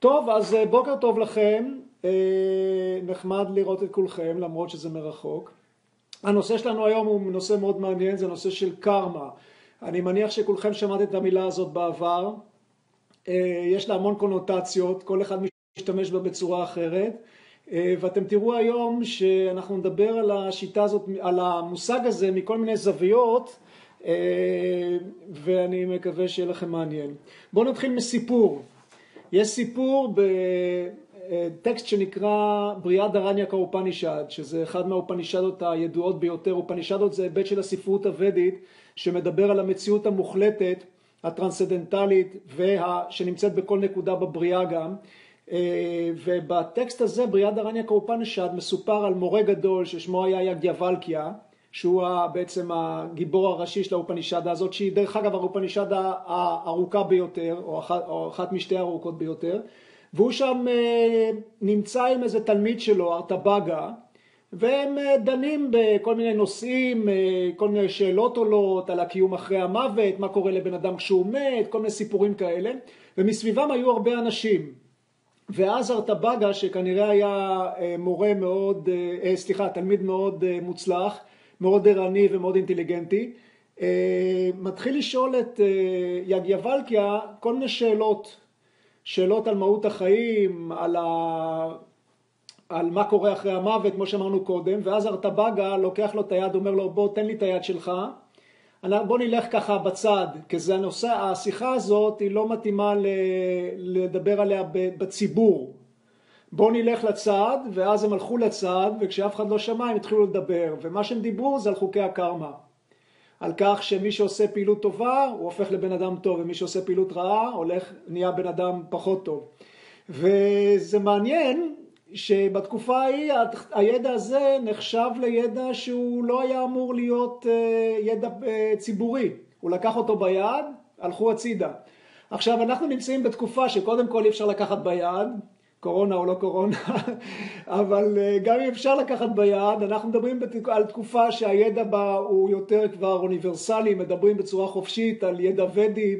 טוב, אז אה, בוקר טוב לכם, אה, נחמד לראות את כולכם למרות שזה מרחוק. הנושא שלנו היום הוא נושא מאוד מעניין, זה נושא של קרמה. אני מניח שכולכם שמעתם את המילה הזאת בעבר, אה, יש לה המון קונוטציות, כל אחד משתמש בה בצורה אחרת, ואתם תראו היום שאנחנו נדבר על השיטה הזאת, על המושג הזה מכל מיני זוויות, ואני מקווה שיהיה לכם מעניין. בואו נתחיל מסיפור. יש סיפור בטקסט שנקרא בריאה דרניה קאופנישד, שזה אחד מהאופנישדות הידועות ביותר. אופנישדות זה היבט של הספרות הוודית שמדבר על המציאות המוחלטת, הטרנסצדנטלית, וה... שנמצאת בכל נקודה בבריאה גם. ובטקסט הזה, בריאה דרניה קאופנישד, מסופר על מורה גדול ששמו היה יגייבלקיה, שהוא בעצם הגיבור הראשי של האופנישדה הזאת, שהיא דרך אגב האופנישדה הארוכה ביותר, או אחת, או אחת משתי הארוכות ביותר, והוא שם אה, נמצא עם איזה תלמיד שלו, ארטבגה, והם אה, דנים בכל מיני נושאים, אה, כל מיני שאלות עולות על הקיום אחרי המוות, מה קורה לבן אדם כשהוא מת, כל מיני סיפורים כאלה, ומסביבם היו הרבה אנשים. ואז ארטבגה, שכנראה היה מורה מאוד, סליחה, תלמיד מאוד מוצלח, מאוד ערני ומאוד אינטליגנטי, אה, מתחיל לשאול את אה, יגייבלקיה כל מיני שאלות, שאלות על מהות החיים, על, ה... על מה קורה אחרי המוות, כמו שאמרנו קודם, ואז ארטבגה לוקח לו את היד, אומר לו בוא תן לי את היד שלך, בוא נלך ככה בצד, כי זה הנושא, השיחה הזאת היא לא מתאימה לדבר עליה בציבור, בואו נלך לצד, ואז הם הלכו לצד, וכשאף אחד לא שמע הם התחילו לדבר, ומה שהם דיברו זה על חוקי הקרמה. על כך שמי שעושה פעילות טובה הוא הופך לבן אדם טוב, ומי שעושה פעילות רעה הולך, נהיה בן אדם פחות טוב. וזה מעניין שבתקופה ההיא הידע הזה נחשב לידע שהוא לא היה אמור להיות אה, ידע אה, ציבורי. הוא לקח אותו ביד, הלכו הצידה. עכשיו אנחנו נמצאים בתקופה שקודם כל אי אפשר לקחת ביד, קורונה או לא קורונה, אבל אה, גם אם אפשר לקחת ביד, אנחנו מדברים על תקופה שהידע בה הוא יותר כבר אוניברסלי, מדברים בצורה חופשית על ידע ודי,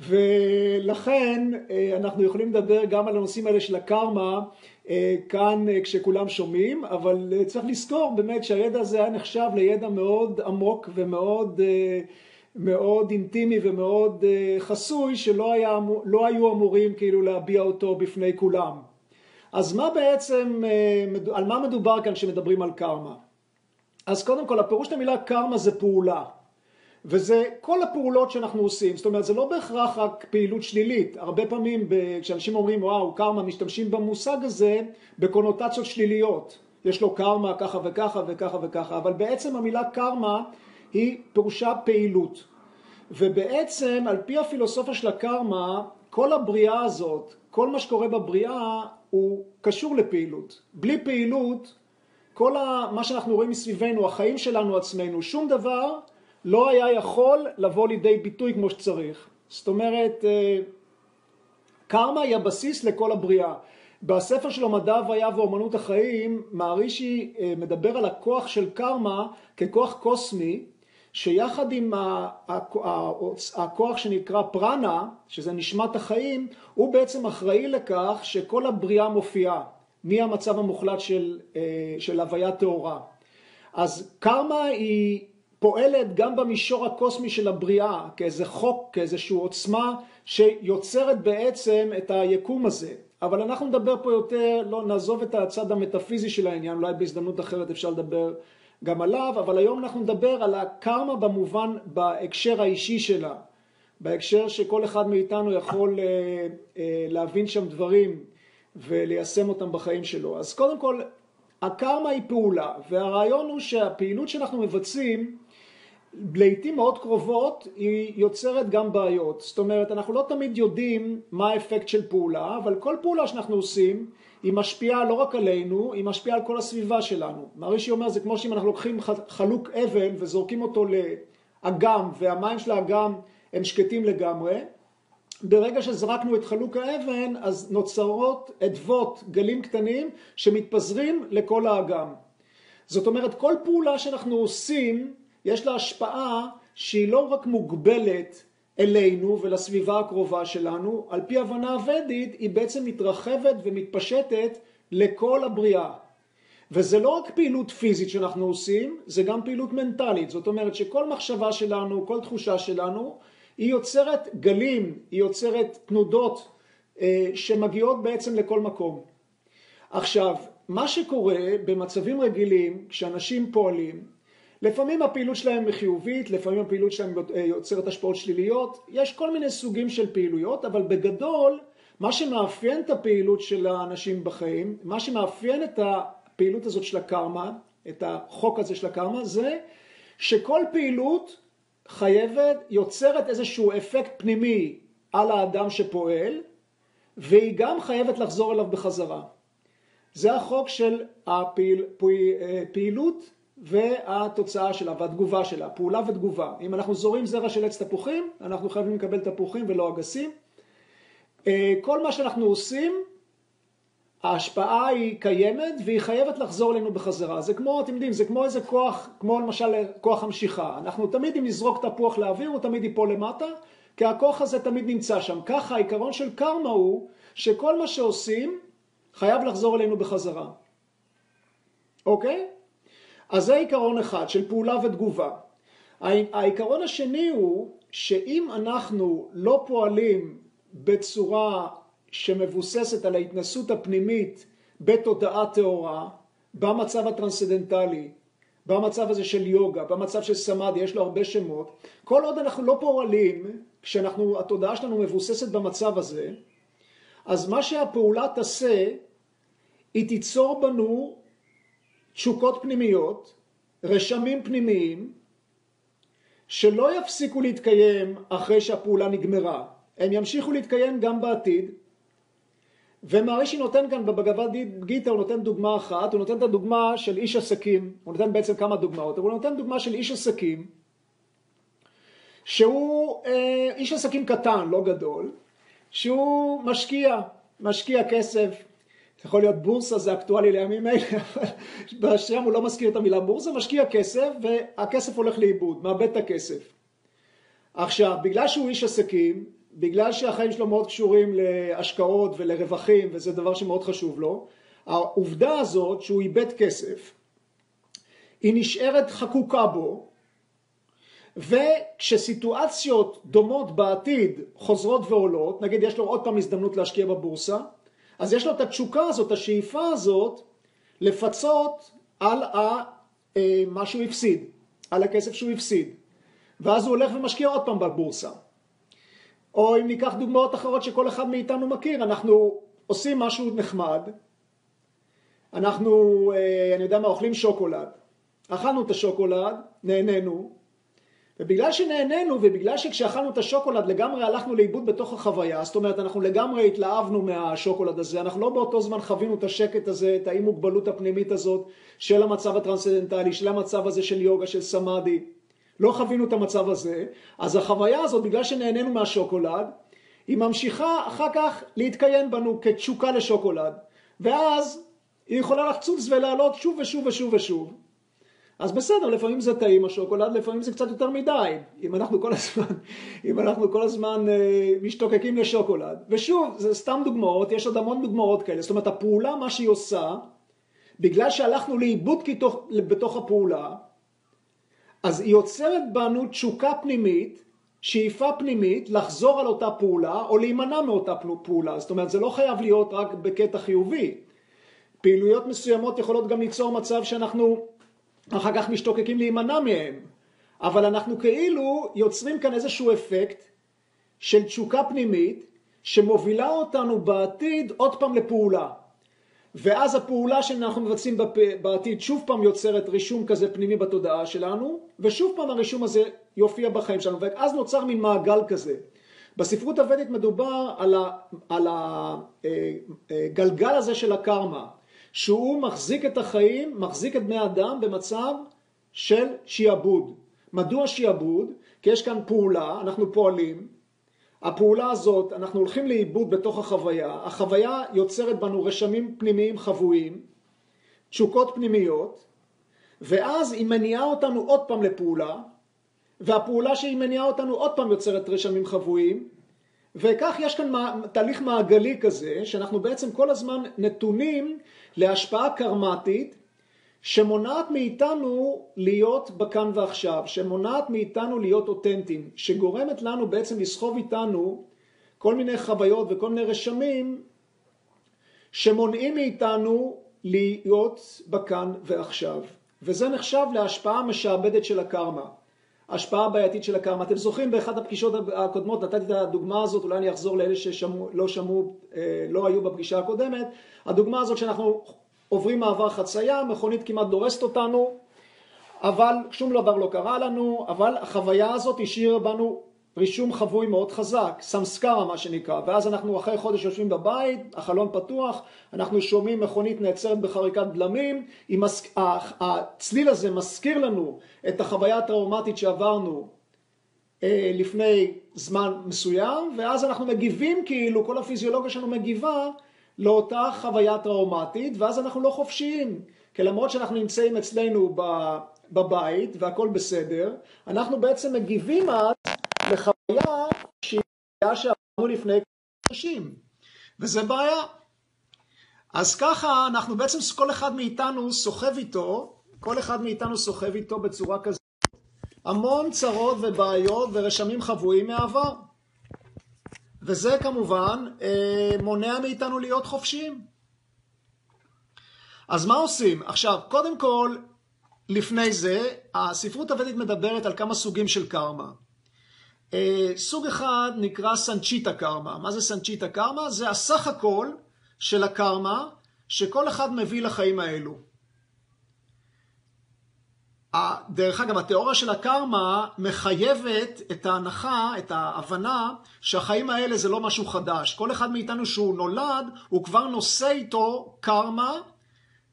ולכן אה, אנחנו יכולים לדבר גם על הנושאים האלה של הקרמה אה, כאן כשכולם שומעים, אבל צריך לזכור באמת שהידע הזה היה נחשב לידע מאוד עמוק ומאוד מאוד אינטימי ומאוד חסוי שלא היה, לא היו אמורים כאילו להביע אותו בפני כולם. אז מה בעצם, אה, על מה מדובר כאן כשמדברים על קרמה? אז קודם כל הפירוש של המילה קרמה זה פעולה. וזה כל הפעולות שאנחנו עושים, זאת אומרת זה לא בהכרח רק פעילות שלילית, הרבה פעמים כשאנשים אומרים וואו קרמה משתמשים במושג הזה בקונוטציות שליליות, יש לו קרמה ככה וככה וככה וככה, אבל בעצם המילה קרמה היא פירושה פעילות. ובעצם על פי הפילוסופיה של הקרמה כל הבריאה הזאת, כל מה שקורה בבריאה הוא קשור לפעילות. בלי פעילות, כל מה שאנחנו רואים מסביבנו, החיים שלנו עצמנו, שום דבר לא היה יכול לבוא לידי ביטוי כמו שצריך. זאת אומרת, אה, קרמה היא הבסיס לכל הבריאה. בספר שלו מדע הוויה ואומנות החיים, מערישי אה, מדבר על הכוח של קרמה ככוח קוסמי שיחד עם הכוח שנקרא פרנה, שזה נשמת החיים, הוא בעצם אחראי לכך שכל הבריאה מופיעה מהמצב המוחלט של, אה, של הוויה טהורה. אז קרמה היא פועלת גם במישור הקוסמי של הבריאה, כאיזה חוק, כאיזושהי עוצמה שיוצרת בעצם את היקום הזה. אבל אנחנו נדבר פה יותר, לא נעזוב את הצד המטאפיזי של העניין, אולי בהזדמנות אחרת אפשר לדבר גם עליו, אבל היום אנחנו נדבר על הקרמה במובן, בהקשר האישי שלה, בהקשר שכל אחד מאיתנו יכול אה, אה, להבין שם דברים וליישם אותם בחיים שלו. אז קודם כל, הקרמה היא פעולה, והרעיון הוא שהפעילות שאנחנו מבצעים לעיתים מאוד קרובות היא יוצרת גם בעיות. זאת אומרת, אנחנו לא תמיד יודעים מה האפקט של פעולה, אבל כל פעולה שאנחנו עושים היא משפיעה לא רק עלינו, היא משפיעה על כל הסביבה שלנו. מרישי אומר, זה כמו שאם אנחנו לוקחים חלוק אבן וזורקים אותו לאגם, והמים של האגם הם שקטים לגמרי, ברגע שזרקנו את חלוק האבן, אז נוצרות אדוות, גלים קטנים, שמתפזרים לכל האגם. זאת אומרת, כל פעולה שאנחנו עושים, יש לה השפעה שהיא לא רק מוגבלת אלינו ולסביבה הקרובה שלנו, על פי הבנה הוודית, היא בעצם מתרחבת ומתפשטת לכל הבריאה. וזה לא רק פעילות פיזית שאנחנו עושים, זה גם פעילות מנטלית. זאת אומרת שכל מחשבה שלנו, כל תחושה שלנו, היא יוצרת גלים, היא יוצרת תנודות אה, שמגיעות בעצם לכל מקום. עכשיו, מה שקורה במצבים רגילים, כשאנשים פועלים, לפעמים הפעילות שלהם חיובית, לפעמים הפעילות שלהם אה, יוצרת השפעות שליליות, יש כל מיני סוגים של פעילויות, אבל בגדול, מה שמאפיין את הפעילות של האנשים בחיים, מה שמאפיין את הפעילות הזאת של הקרמה, את החוק הזה של הקרמה, זה שכל פעילות חייבת, יוצרת איזשהו אפקט פנימי על האדם שפועל, והיא גם חייבת לחזור אליו בחזרה. זה החוק של הפעילות והתוצאה שלה והתגובה שלה, פעולה ותגובה. אם אנחנו זורים זרע של עץ תפוחים, אנחנו חייבים לקבל תפוחים ולא אגסים. אה, כל מה שאנחנו עושים, ההשפעה היא קיימת והיא חייבת לחזור אלינו בחזרה. זה כמו, אתם יודעים, זה כמו איזה כוח, כמו למשל כוח המשיכה. אנחנו תמיד אם נזרוק תפוח לאוויר, הוא תמיד ייפול למטה, כי הכוח הזה תמיד נמצא שם. ככה העיקרון של קרמה הוא שכל מה שעושים חייב לחזור אלינו בחזרה. אוקיי? אז זה עיקרון אחד של פעולה ותגובה. העיקרון השני הוא שאם אנחנו לא פועלים בצורה שמבוססת על ההתנסות הפנימית בתודעה טהורה, במצב הטרנסצדנטלי, במצב הזה של יוגה, במצב של סמאדי, יש לו הרבה שמות, כל עוד אנחנו לא פועלים, כשהתודעה שלנו מבוססת במצב הזה, אז מה שהפעולה תעשה, היא תיצור בנו תשוקות פנימיות, רשמים פנימיים, שלא יפסיקו להתקיים אחרי שהפעולה נגמרה, הם ימשיכו להתקיים גם בעתיד, ומהרישי נותן כאן בבגבד גיטה, הוא נותן דוגמה אחת, הוא נותן את הדוגמה של איש עסקים, הוא נותן בעצם כמה דוגמאות, אבל הוא נותן דוגמה של איש עסקים, שהוא אה, איש עסקים קטן, לא גדול, שהוא משקיע, משקיע כסף, יכול להיות בורסה, זה אקטואלי לימים אלה, אבל בשם הוא לא מזכיר את המילה בורסה, משקיע כסף והכסף הולך לאיבוד, מאבד את הכסף. עכשיו, בגלל שהוא איש עסקים, בגלל שהחיים שלו מאוד קשורים להשקעות ולרווחים, וזה דבר שמאוד חשוב לו, העובדה הזאת שהוא איבד כסף, היא נשארת חקוקה בו, וכשסיטואציות דומות בעתיד חוזרות ועולות, נגיד יש לו עוד פעם הזדמנות להשקיע בבורסה, אז יש לו את התשוקה הזאת, השאיפה הזאת, לפצות על ה, אה, מה שהוא הפסיד, על הכסף שהוא הפסיד. ואז הוא הולך ומשקיע עוד פעם בבורסה. או אם ניקח דוגמאות אחרות שכל אחד מאיתנו מכיר, אנחנו עושים משהו נחמד, אנחנו, אה, אני יודע מה, אוכלים שוקולד. אכלנו את השוקולד, נהנינו, ובגלל שנהנינו ובגלל שכשאכלנו את השוקולד לגמרי הלכנו לאיבוד בתוך החוויה, זאת אומרת אנחנו לגמרי התלהבנו מהשוקולד הזה, אנחנו לא באותו זמן חווינו את השקט הזה, את האי מוגבלות הפנימית הזאת של המצב הטרנסצדנטלי, של המצב הזה של יוגה, של סמאדי, לא חווינו את המצב הזה, אז החוויה הזאת בגלל שנהנינו מהשוקולד, היא ממשיכה אחר כך להתקיים בנו כתשוקה לשוקולד, ואז היא יכולה לחצוץ ולעלות שוב ושוב ושוב ושוב. אז בסדר, לפעמים זה טעים השוקולד, לפעמים זה קצת יותר מדי, אם אנחנו כל הזמן, אם אנחנו כל הזמן אה, משתוקקים לשוקולד. ושוב, זה סתם דוגמאות, יש עוד המון דוגמאות כאלה. זאת אומרת, הפעולה, מה שהיא עושה, בגלל שהלכנו לאיבוד כתוך, בתוך הפעולה, אז היא יוצרת בנו תשוקה פנימית, שאיפה פנימית, לחזור על אותה פעולה, או להימנע מאותה פעולה. זאת אומרת, זה לא חייב להיות רק בקטע חיובי. פעילויות מסוימות יכולות גם ליצור מצב שאנחנו אחר כך משתוקקים להימנע מהם, אבל אנחנו כאילו יוצרים כאן איזשהו אפקט של תשוקה פנימית שמובילה אותנו בעתיד עוד פעם לפעולה. ואז הפעולה שאנחנו מבצעים בעתיד שוב פעם יוצרת רישום כזה פנימי בתודעה שלנו, ושוב פעם הרישום הזה יופיע בחיים שלנו, ואז נוצר מין מעגל כזה. בספרות הוודית מדובר על הגלגל אה, אה, הזה של הקרמה. שהוא מחזיק את החיים, מחזיק את בני אדם במצב של שיעבוד. מדוע שיעבוד? כי יש כאן פעולה, אנחנו פועלים, הפעולה הזאת, אנחנו הולכים לאיבוד בתוך החוויה, החוויה יוצרת בנו רשמים פנימיים חבויים, תשוקות פנימיות, ואז היא מניעה אותנו עוד פעם לפעולה, והפעולה שהיא מניעה אותנו עוד פעם יוצרת רשמים חבויים, וכך יש כאן תהליך מעגלי כזה, שאנחנו בעצם כל הזמן נתונים להשפעה קרמטית, שמונעת מאיתנו להיות בכאן ועכשיו, שמונעת מאיתנו להיות אותנטיים, שגורמת לנו בעצם לסחוב איתנו כל מיני חוויות וכל מיני רשמים שמונעים מאיתנו להיות בכאן ועכשיו. וזה נחשב להשפעה משעבדת של הקרמה. השפעה בעייתית של הקרמה. אתם זוכרים באחת הפגישות הקודמות, נתתי את הדוגמה הזאת, אולי אני אחזור לאלה שלא שמעו, אה, לא היו בפגישה הקודמת. הדוגמה הזאת שאנחנו עוברים מעבר חצייה, מכונית כמעט דורסת אותנו, אבל שום דבר לא קרה לנו, אבל החוויה הזאת השאירה בנו רישום חבוי מאוד חזק, סמסקרה מה שנקרא, ואז אנחנו אחרי חודש יושבים בבית, החלון פתוח, אנחנו שומעים מכונית נעצרת בחריקת בלמים, מס... הצליל הזה מזכיר לנו את החוויה הטראומטית שעברנו אה, לפני זמן מסוים, ואז אנחנו מגיבים כאילו, כל הפיזיולוגיה שלנו מגיבה לאותה חוויה טראומטית, ואז אנחנו לא חופשיים, כי למרות שאנחנו נמצאים אצלנו בבית והכל בסדר, אנחנו בעצם מגיבים אז לחוויה שהיא שעברנו לפני חודשים, וזה בעיה. אז ככה אנחנו בעצם, כל אחד מאיתנו סוחב איתו, כל אחד מאיתנו סוחב איתו בצורה כזאת, המון צרות ובעיות ורשמים חבויים מהעבר. וזה כמובן אה, מונע מאיתנו להיות חופשיים. אז מה עושים? עכשיו, קודם כל, לפני זה, הספרות הוודית מדברת על כמה סוגים של קרמה. אה, סוג אחד נקרא סנצ'יטה קרמה. מה זה סנצ'יטה קרמה? זה הסך הכל של הקרמה שכל אחד מביא לחיים האלו. דרך אגב, התיאוריה של הקרמה מחייבת את ההנחה, את ההבנה, שהחיים האלה זה לא משהו חדש. כל אחד מאיתנו שהוא נולד, הוא כבר נושא איתו קרמה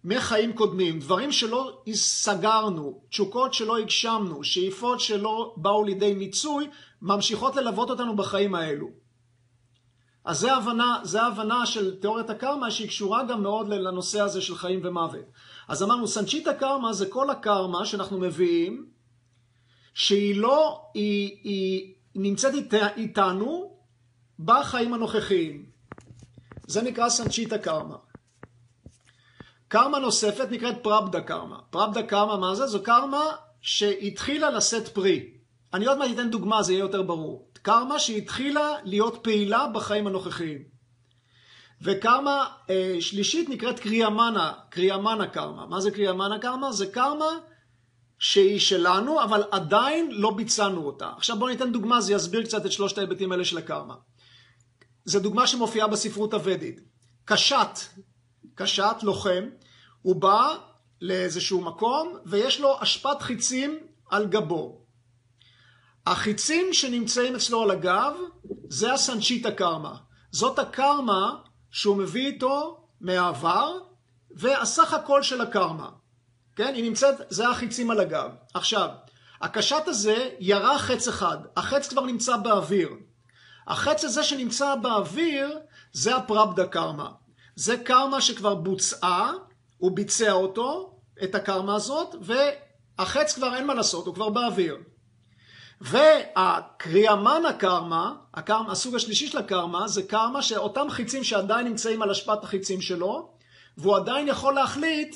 מחיים קודמים. דברים שלא סגרנו, תשוקות שלא הגשמנו, שאיפות שלא באו לידי מיצוי, ממשיכות ללוות אותנו בחיים האלו. אז זה ההבנה, זה ההבנה של תיאוריית הקרמה שהיא קשורה גם מאוד לנושא הזה של חיים ומוות. אז אמרנו, סנצ'יטה קרמה זה כל הקרמה שאנחנו מביאים, שהיא לא, היא, היא נמצאת אית, איתנו בחיים הנוכחיים. זה נקרא סנצ'יטה קרמה. קרמה נוספת נקראת פרבדה קרמה. פרבדה קרמה מה זה? זו קרמה שהתחילה לשאת פרי. אני עוד מעט אתן דוגמה, זה יהיה יותר ברור. קרמה שהתחילה להיות פעילה בחיים הנוכחיים. וקרמה אה, שלישית נקראת קריאמנה, קריאמנה קרמה. מה זה קריאמנה קרמה? זה קרמה שהיא שלנו, אבל עדיין לא ביצענו אותה. עכשיו בואו ניתן דוגמה, זה יסביר קצת את שלושת ההיבטים האלה של הקרמה. זו דוגמה שמופיעה בספרות הוודית. קשת, קשת, לוחם, הוא בא לאיזשהו מקום ויש לו אשפת חיצים על גבו. החיצים שנמצאים אצלו על הגב זה הסנצ'יטה קרמה. זאת הקרמה שהוא מביא איתו מהעבר, והסך הכל של הקרמה. כן? היא נמצאת, זה החיצים על הגב. עכשיו, הקשת הזה ירה חץ אחד, החץ כבר נמצא באוויר. החץ הזה שנמצא באוויר זה הפרבדה קרמה. זה קרמה שכבר בוצעה, הוא ביצע אותו, את הקרמה הזאת, והחץ כבר אין מה לעשות, הוא כבר באוויר. והקריאמן הקרמה, הקרמה, הסוג השלישי של הקרמה, זה קרמה שאותם חיצים שעדיין נמצאים על השפעת החיצים שלו, והוא עדיין יכול להחליט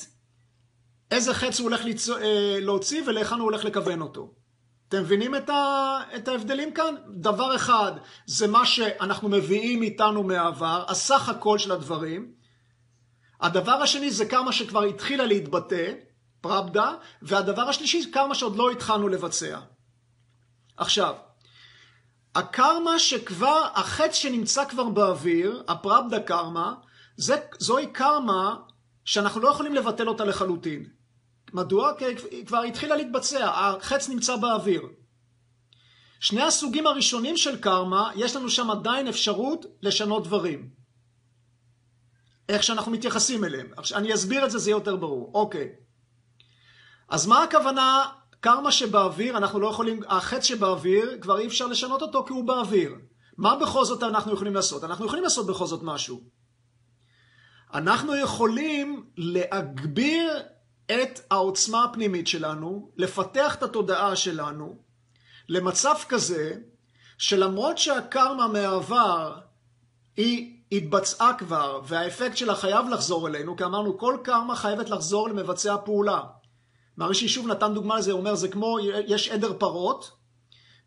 איזה חץ הוא הולך לצ... אה, להוציא ולהיכן הוא הולך לכוון אותו. אתם מבינים את, ה... את ההבדלים כאן? דבר אחד, זה מה שאנחנו מביאים איתנו מהעבר, הסך הכל של הדברים. הדבר השני זה כמה שכבר התחילה להתבטא, פרבדה, והדבר השלישי, כמה שעוד לא התחלנו לבצע. עכשיו, הקרמה שכבר, החץ שנמצא כבר באוויר, הפרבדה קרמה, זה, זוהי קרמה שאנחנו לא יכולים לבטל אותה לחלוטין. מדוע? כי היא כבר התחילה להתבצע, החץ נמצא באוויר. שני הסוגים הראשונים של קרמה, יש לנו שם עדיין אפשרות לשנות דברים. איך שאנחנו מתייחסים אליהם. אני אסביר את זה, זה יהיה יותר ברור. אוקיי. אז מה הכוונה קרמה שבאוויר, אנחנו לא יכולים, החץ שבאוויר, כבר אי אפשר לשנות אותו כי הוא באוויר. מה בכל זאת אנחנו יכולים לעשות? אנחנו יכולים לעשות בכל זאת משהו. אנחנו יכולים להגביר את העוצמה הפנימית שלנו, לפתח את התודעה שלנו, למצב כזה, שלמרות שהקרמה מהעבר היא התבצעה כבר, והאפקט שלה חייב לחזור אלינו, כי אמרנו כל קרמה חייבת לחזור למבצע הפעולה. מרישי שוב נתן דוגמה לזה, הוא אומר, זה כמו, יש עדר פרות,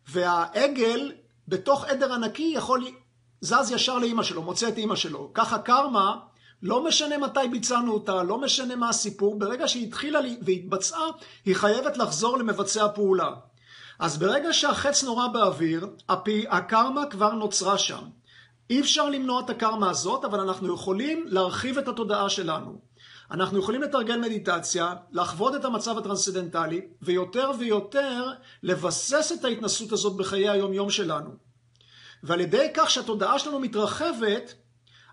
והעגל בתוך עדר ענקי יכול, זז ישר לאימא שלו, מוצא את אימא שלו. ככה קרמה, לא משנה מתי ביצענו אותה, לא משנה מה הסיפור, ברגע שהיא התחילה והתבצעה, היא חייבת לחזור למבצע הפעולה. אז ברגע שהחץ נורא באוויר, הפי, הקרמה כבר נוצרה שם. אי אפשר למנוע את הקרמה הזאת, אבל אנחנו יכולים להרחיב את התודעה שלנו. אנחנו יכולים לתרגל מדיטציה, לחוות את המצב הטרנסצדנטלי, ויותר ויותר לבסס את ההתנסות הזאת בחיי היום-יום שלנו. ועל ידי כך שהתודעה שלנו מתרחבת,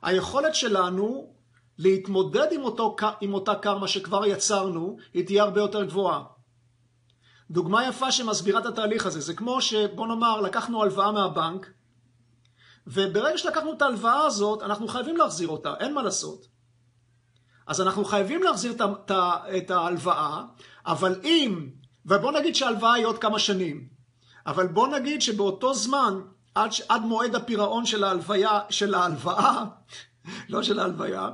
היכולת שלנו להתמודד עם, אותו, עם אותה קרמה שכבר יצרנו, היא תהיה הרבה יותר גבוהה. דוגמה יפה שמסבירה את התהליך הזה, זה כמו שבוא נאמר לקחנו הלוואה מהבנק, וברגע שלקחנו את ההלוואה הזאת, אנחנו חייבים להחזיר אותה, אין מה לעשות. אז אנחנו חייבים להחזיר את ההלוואה, אבל אם, ובוא נגיד שההלוואה היא עוד כמה שנים, אבל בוא נגיד שבאותו זמן, עד, עד מועד הפירעון של ההלוויה, של ההלוואה, לא של ההלוויה,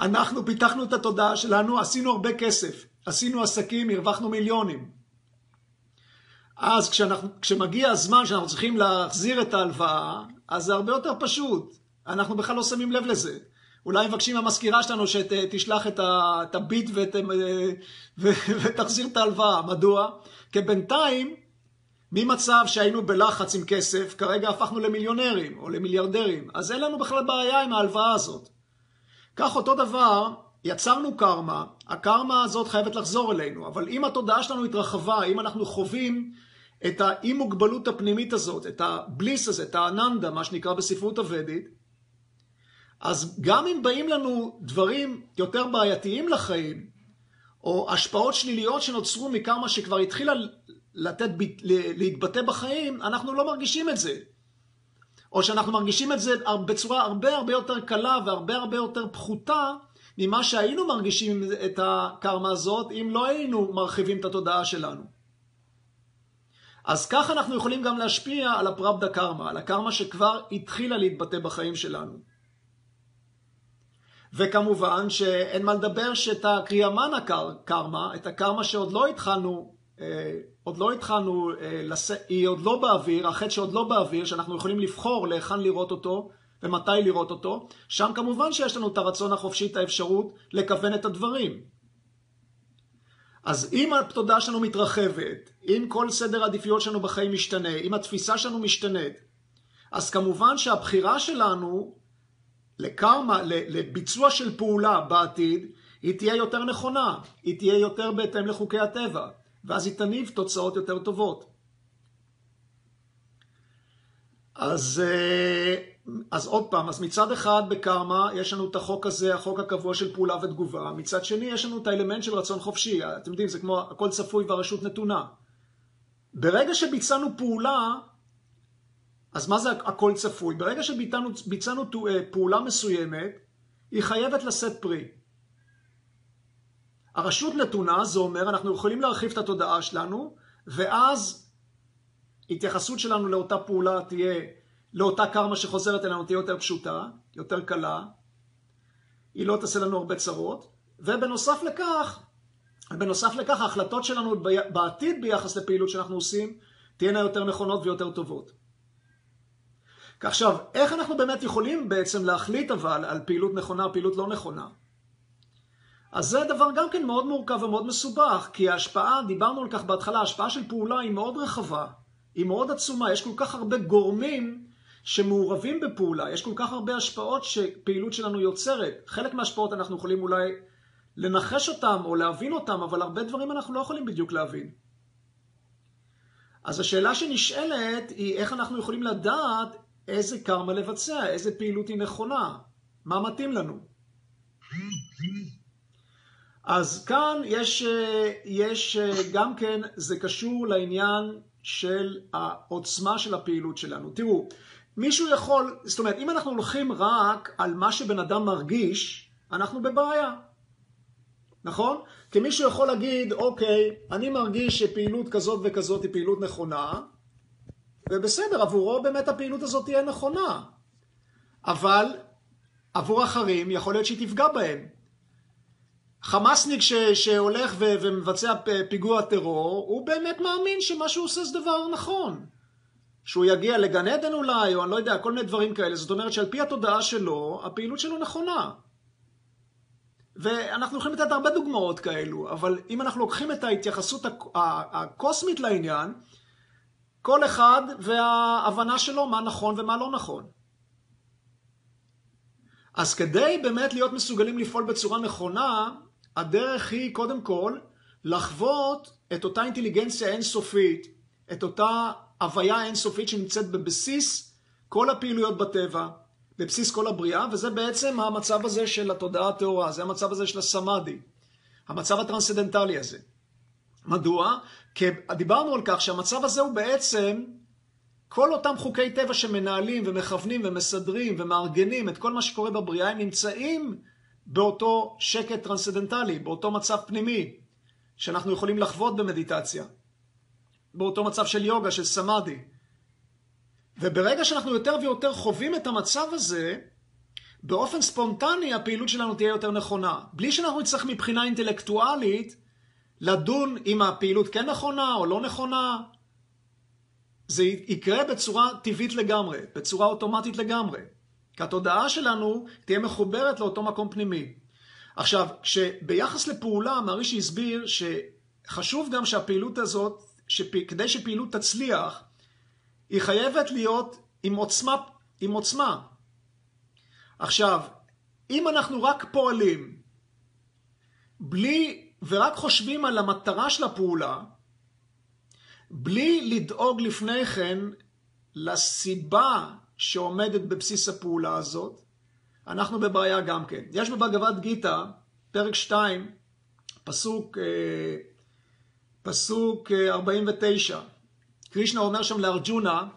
אנחנו פיתחנו את התודעה שלנו, עשינו הרבה כסף, עשינו עסקים, הרווחנו מיליונים. אז כשאנחנו, כשמגיע הזמן שאנחנו צריכים להחזיר את ההלוואה, אז זה הרבה יותר פשוט. אנחנו בכלל לא שמים לב לזה. אולי מבקשים מהמזכירה שלנו שתשלח את הביט ות, ותחזיר את ההלוואה. מדוע? כי בינתיים, ממצב שהיינו בלחץ עם כסף, כרגע הפכנו למיליונרים או למיליארדרים. אז אין לנו בכלל בעיה עם ההלוואה הזאת. כך אותו דבר, יצרנו קרמה, הקרמה הזאת חייבת לחזור אלינו, אבל אם התודעה שלנו התרחבה, אם אנחנו חווים את האי מוגבלות הפנימית הזאת, את הבליס הזה, את האננדה, מה שנקרא בספרות הוודית, אז גם אם באים לנו דברים יותר בעייתיים לחיים, או השפעות שליליות שנוצרו מקרמה שכבר התחילה לתת, להתבטא בחיים, אנחנו לא מרגישים את זה. או שאנחנו מרגישים את זה בצורה הרבה הרבה יותר קלה והרבה הרבה יותר פחותה ממה שהיינו מרגישים את הקרמה הזאת אם לא היינו מרחיבים את התודעה שלנו. אז ככה אנחנו יכולים גם להשפיע על הפרבדה קרמה, על הקרמה שכבר התחילה להתבטא בחיים שלנו. וכמובן שאין מה לדבר שאת הקריאמן הקרמה, את הקרמה שעוד לא התחלנו, אה, עוד לא התחלנו, אה, לס... היא עוד לא באוויר, החטא שעוד לא באוויר, שאנחנו יכולים לבחור להיכן לראות אותו ומתי לראות אותו, שם כמובן שיש לנו את הרצון החופשי, את האפשרות לכוון את הדברים. אז אם התודעה שלנו מתרחבת, אם כל סדר העדיפויות שלנו בחיים משתנה, אם התפיסה שלנו משתנית, אז כמובן שהבחירה שלנו לקרמה, לביצוע של פעולה בעתיד, היא תהיה יותר נכונה, היא תהיה יותר בהתאם לחוקי הטבע, ואז היא תניב תוצאות יותר טובות. אז, אה, אז עוד פעם, אז מצד אחד בקרמה יש לנו את החוק הזה, החוק הקבוע של פעולה ותגובה, מצד שני יש לנו את האלמנט של רצון חופשי, אתם יודעים, זה כמו הכל צפוי והרשות נתונה. ברגע שביצענו פעולה, אז מה זה הכל צפוי? ברגע שביצענו אה, פעולה מסוימת, היא חייבת לשאת פרי. הרשות נתונה, זה אומר, אנחנו יכולים להרחיב את התודעה שלנו, ואז התייחסות שלנו לאותה פעולה תהיה, לאותה קרמה שחוזרת אלינו תהיה יותר פשוטה, יותר קלה, היא לא תעשה לנו הרבה צרות, ובנוסף לכך, בנוסף לכך ההחלטות שלנו בעתיד ביחס לפעילות שאנחנו עושים תהיינה יותר נכונות ויותר טובות. עכשיו, איך אנחנו באמת יכולים בעצם להחליט אבל על פעילות נכונה, פעילות לא נכונה? אז זה דבר גם כן מאוד מורכב ומאוד מסובך, כי ההשפעה, דיברנו על כך בהתחלה, ההשפעה של פעולה היא מאוד רחבה, היא מאוד עצומה, יש כל כך הרבה גורמים שמעורבים בפעולה, יש כל כך הרבה השפעות שפעילות שלנו יוצרת. חלק מההשפעות אנחנו יכולים אולי לנחש אותם או להבין אותם, אבל הרבה דברים אנחנו לא יכולים בדיוק להבין. אז השאלה שנשאלת היא איך אנחנו יכולים לדעת איזה קרמה לבצע, איזה פעילות היא נכונה, מה מתאים לנו. אז כאן יש, יש גם כן, זה קשור לעניין של העוצמה של הפעילות שלנו. תראו, מישהו יכול, זאת אומרת, אם אנחנו הולכים רק על מה שבן אדם מרגיש, אנחנו בבעיה. נכון? כי מישהו יכול להגיד, אוקיי, אני מרגיש שפעילות כזאת וכזאת היא פעילות נכונה, ובסדר, עבורו באמת הפעילות הזאת תהיה נכונה. אבל עבור אחרים יכול להיות שהיא תפגע בהם. חמאסניק ש, שהולך ו, ומבצע פיגוע טרור, הוא באמת מאמין שמה שהוא עושה זה דבר נכון. שהוא יגיע לגן עדן אולי, או אני לא יודע, כל מיני דברים כאלה. זאת אומרת שעל פי התודעה שלו, הפעילות שלו נכונה. ואנחנו יכולים לתת הרבה דוגמאות כאלו, אבל אם אנחנו לוקחים את ההתייחסות הקוסמית לעניין, כל אחד וההבנה שלו מה נכון ומה לא נכון. אז כדי באמת להיות מסוגלים לפעול בצורה נכונה, הדרך היא קודם כל לחוות את אותה אינטליגנציה אינסופית, את אותה הוויה אינסופית שנמצאת בבסיס כל הפעילויות בטבע, בבסיס כל הבריאה, וזה בעצם המצב הזה של התודעה הטהורה, זה המצב הזה של הסמאדי, המצב הטרנסדנטלי הזה. מדוע? כי דיברנו על כך שהמצב הזה הוא בעצם כל אותם חוקי טבע שמנהלים ומכוונים ומסדרים ומארגנים את כל מה שקורה בבריאה, הם נמצאים באותו שקט טרנסדנטלי, באותו מצב פנימי, שאנחנו יכולים לחוות במדיטציה, באותו מצב של יוגה, של סמאדי. וברגע שאנחנו יותר ויותר חווים את המצב הזה, באופן ספונטני הפעילות שלנו תהיה יותר נכונה. בלי שאנחנו נצטרך מבחינה אינטלקטואלית לדון אם הפעילות כן נכונה או לא נכונה. זה יקרה בצורה טבעית לגמרי, בצורה אוטומטית לגמרי. כי התודעה שלנו תהיה מחוברת לאותו מקום פנימי. עכשיו, כשביחס לפעולה, מערישי הסביר שחשוב גם שהפעילות הזאת, שכדי שפעילות תצליח, היא חייבת להיות עם עוצמה, עם עוצמה. עכשיו, אם אנחנו רק פועלים בלי, ורק חושבים על המטרה של הפעולה, בלי לדאוג לפני כן לסיבה שעומדת בבסיס הפעולה הזאת, אנחנו בבעיה גם כן. יש בבגבת גיתא, פרק 2, פסוק, אה, פסוק 49, אה, קרישנה אומר שם לארג'ונה,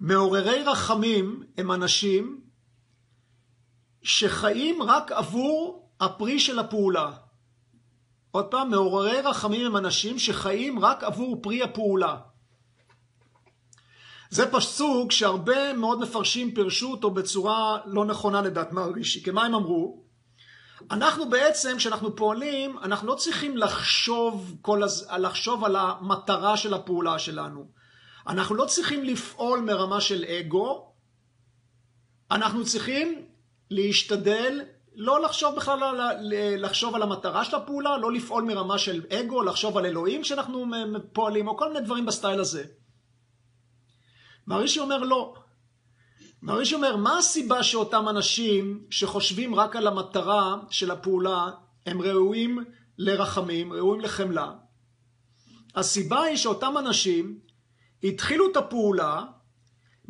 מעוררי רחמים הם אנשים שחיים רק עבור הפרי של הפעולה. עוד פעם, מעוררי רחמים הם אנשים שחיים רק עבור פרי הפעולה. זה פסוק שהרבה מאוד מפרשים פירשו אותו בצורה לא נכונה לדעת מרגישי. כי מה הם אמרו? אנחנו בעצם, כשאנחנו פועלים, אנחנו לא צריכים לחשוב, הז... לחשוב על המטרה של הפעולה שלנו. אנחנו לא צריכים לפעול מרמה של אגו, אנחנו צריכים להשתדל לא לחשוב בכלל, על, לחשוב על המטרה של הפעולה, לא לפעול מרמה של אגו, לחשוב על אלוהים כשאנחנו פועלים, או כל מיני דברים בסטייל הזה. מרישי אומר לא. מרישי אומר, מה הסיבה שאותם אנשים שחושבים רק על המטרה של הפעולה, הם ראויים לרחמים, ראויים לחמלה? הסיבה היא שאותם אנשים התחילו את הפעולה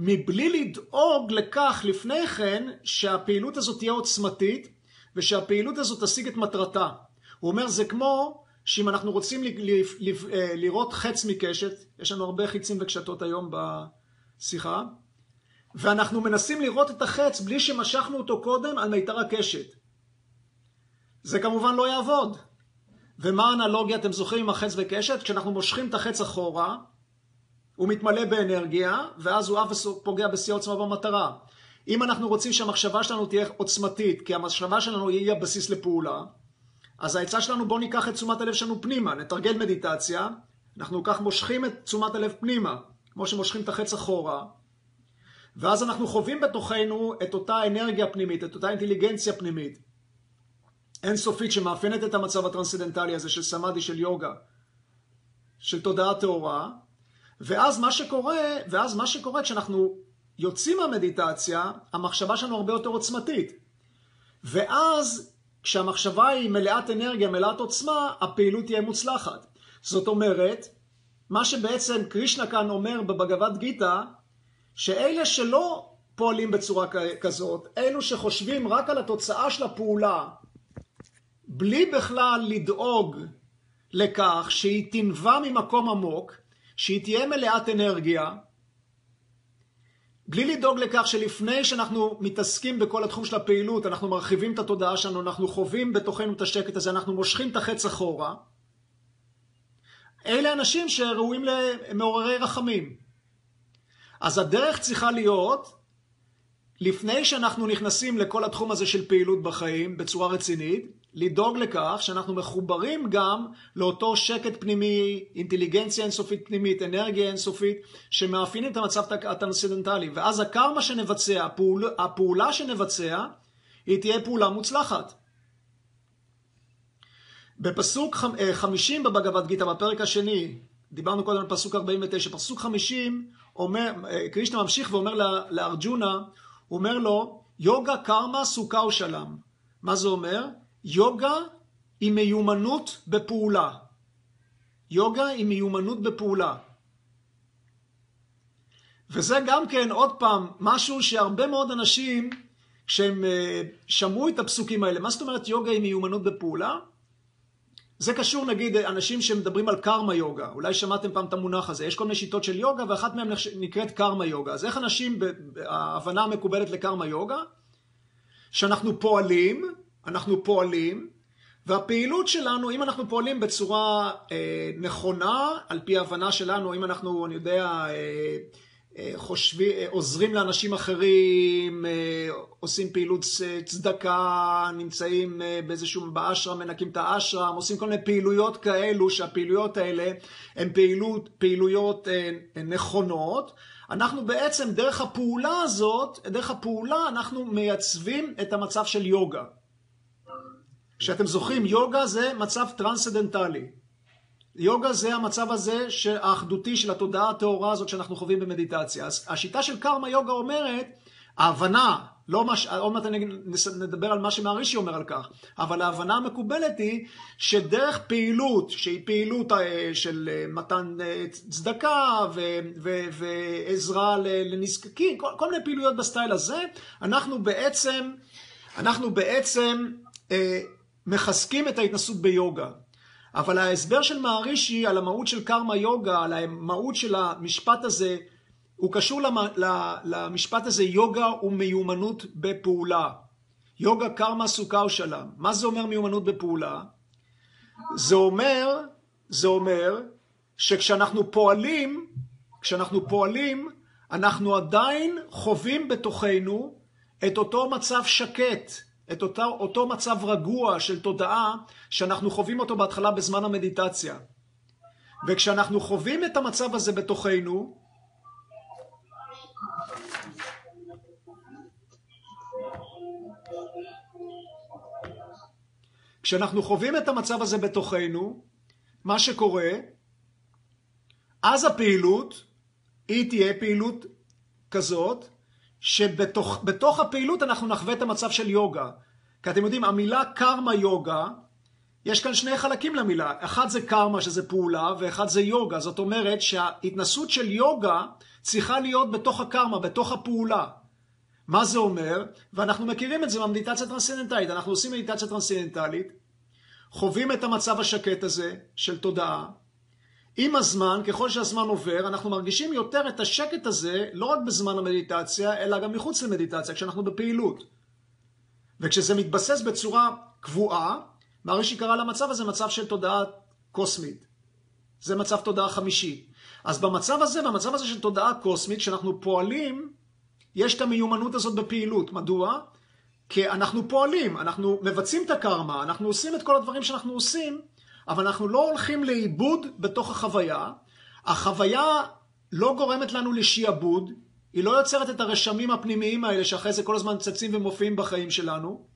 מבלי לדאוג לכך לפני כן שהפעילות הזאת תהיה עוצמתית ושהפעילות הזאת תשיג את מטרתה. הוא אומר, זה כמו שאם אנחנו רוצים אה, לראות חץ מקשת, יש לנו הרבה חיצים וקשתות היום בשיחה, ואנחנו מנסים לראות את החץ בלי שמשכנו אותו קודם על מיתר הקשת. זה כמובן לא יעבוד. ומה האנלוגיה, אתם זוכרים, עם החץ וקשת? כשאנחנו מושכים את החץ אחורה, הוא מתמלא באנרגיה, ואז הוא אף פוגע בשיא העוצמה במטרה. אם אנחנו רוצים שהמחשבה שלנו תהיה עוצמתית, כי המחשבה שלנו היא הבסיס לפעולה, אז העצה שלנו בואו ניקח את תשומת הלב שלנו פנימה, נתרגל מדיטציה, אנחנו כך מושכים את תשומת הלב פנימה, כמו שמושכים את החץ אחורה, ואז אנחנו חווים בתוכנו את אותה אנרגיה פנימית, את אותה אינטליגנציה פנימית, אינסופית שמאפיינת את המצב הטרנסדנטלי הזה של סמאדי, של יוגה, של תודעה טהורה, ואז מה שקורה, ואז מה שקורה כשאנחנו יוצאים מהמדיטציה, המחשבה שלנו הרבה יותר עוצמתית. ואז כשהמחשבה היא מלאת אנרגיה, מלאת עוצמה, הפעילות תהיה מוצלחת. זאת אומרת, מה שבעצם קרישנה כאן אומר בבגבת גיתא, שאלה שלא פועלים בצורה כזאת, אלו שחושבים רק על התוצאה של הפעולה, בלי בכלל לדאוג לכך שהיא תנבע ממקום עמוק, שהיא תהיה מלאת אנרגיה, בלי לדאוג לכך שלפני שאנחנו מתעסקים בכל התחום של הפעילות, אנחנו מרחיבים את התודעה שלנו, אנחנו חווים בתוכנו את השקט הזה, אנחנו מושכים את החץ אחורה. אלה אנשים שראויים למעוררי רחמים. אז הדרך צריכה להיות, לפני שאנחנו נכנסים לכל התחום הזה של פעילות בחיים בצורה רצינית, לדאוג לכך שאנחנו מחוברים גם לאותו שקט פנימי, אינטליגנציה אינסופית פנימית, אנרגיה אינסופית, שמאפיינים את המצב הטרנסצנדנטלי. ואז הקרמה שנבצע, הפעול, הפעולה שנבצע, היא תהיה פעולה מוצלחת. בפסוק 50 בבגבד גיתא, בפרק השני, דיברנו קודם על פסוק 49, פסוק 50, אומר, קרישנה ממשיך ואומר לארג'ונה, הוא אומר לו, יוגה קרמה סוכה ושלם. מה זה אומר? יוגה היא מיומנות בפעולה. יוגה היא מיומנות בפעולה. וזה גם כן, עוד פעם, משהו שהרבה מאוד אנשים, כשהם אה, שמעו את הפסוקים האלה, מה זאת אומרת יוגה היא מיומנות בפעולה? זה קשור נגיד אנשים שמדברים על קרמה יוגה, אולי שמעתם פעם את המונח הזה, יש כל מיני שיטות של יוגה ואחת מהן נקראת קרמה יוגה. אז איך אנשים, ההבנה המקובלת לקרמה יוגה, שאנחנו פועלים, אנחנו פועלים, והפעילות שלנו, אם אנחנו פועלים בצורה אה, נכונה, על פי ההבנה שלנו, אם אנחנו, אני יודע, אה, חושבים, עוזרים לאנשים אחרים, עושים פעילות צדקה, נמצאים באיזשהו, באשרם, מנקים את האשרם, עושים כל מיני פעילויות כאלו, שהפעילויות האלה הן פעילות, פעילויות נכונות. אנחנו בעצם, דרך הפעולה הזאת, דרך הפעולה אנחנו מייצבים את המצב של יוגה. כשאתם זוכרים, יוגה זה מצב טרנסדנטלי. יוגה זה המצב הזה האחדותי של התודעה הטהורה הזאת שאנחנו חווים במדיטציה. אז השיטה של קרמה יוגה אומרת, ההבנה, לא מה. עוד מעט נדבר על מה שמערישי אומר על כך, אבל ההבנה המקובלת היא שדרך פעילות, שהיא פעילות אה, של אה, מתן אה, צדקה ו- ו- ועזרה לנזקקים, כל, כל מיני פעילויות בסטייל הזה, אנחנו בעצם, אנחנו בעצם מחזקים את ההתנסות ביוגה. אבל ההסבר של מערישי על המהות של קרמה יוגה, על המהות של המשפט הזה, הוא קשור למשפט הזה, יוגה הוא מיומנות בפעולה. יוגה קרמה סוכה ושלם. מה זה אומר מיומנות בפעולה? זה אומר, זה אומר שכשאנחנו פועלים, כשאנחנו פועלים, אנחנו עדיין חווים בתוכנו את אותו מצב שקט, את אותו, אותו מצב רגוע של תודעה שאנחנו חווים אותו בהתחלה בזמן המדיטציה. וכשאנחנו חווים את המצב הזה בתוכנו, כשאנחנו חווים את המצב הזה בתוכנו, מה שקורה, אז הפעילות, היא תהיה פעילות כזאת, שבתוך הפעילות אנחנו נחווה את המצב של יוגה. כי אתם יודעים, המילה קרמה יוגה, יש כאן שני חלקים למילה. אחד זה קרמה, שזה פעולה, ואחד זה יוגה. זאת אומרת שההתנסות של יוגה צריכה להיות בתוך הקרמה, בתוך הפעולה. מה זה אומר? ואנחנו מכירים את זה במדיטציה טרנסצנדנטלית. אנחנו עושים מדיטציה טרנסצנדנטלית, חווים את המצב השקט הזה של תודעה, עם הזמן, ככל שהזמן עובר, אנחנו מרגישים יותר את השקט הזה, לא רק בזמן המדיטציה, אלא גם מחוץ למדיטציה, כשאנחנו בפעילות. וכשזה מתבסס בצורה קבועה, מערישי קרא למצב הזה מצב של תודעה קוסמית. זה מצב תודעה חמישי. אז במצב הזה, במצב הזה של תודעה קוסמית, כשאנחנו פועלים, יש את המיומנות הזאת בפעילות. מדוע? כי אנחנו פועלים, אנחנו מבצעים את הקרמה, אנחנו עושים את כל הדברים שאנחנו עושים, אבל אנחנו לא הולכים לאיבוד בתוך החוויה. החוויה לא גורמת לנו לשיעבוד, היא לא יוצרת את הרשמים הפנימיים האלה שאחרי זה כל הזמן צצים ומופיעים בחיים שלנו.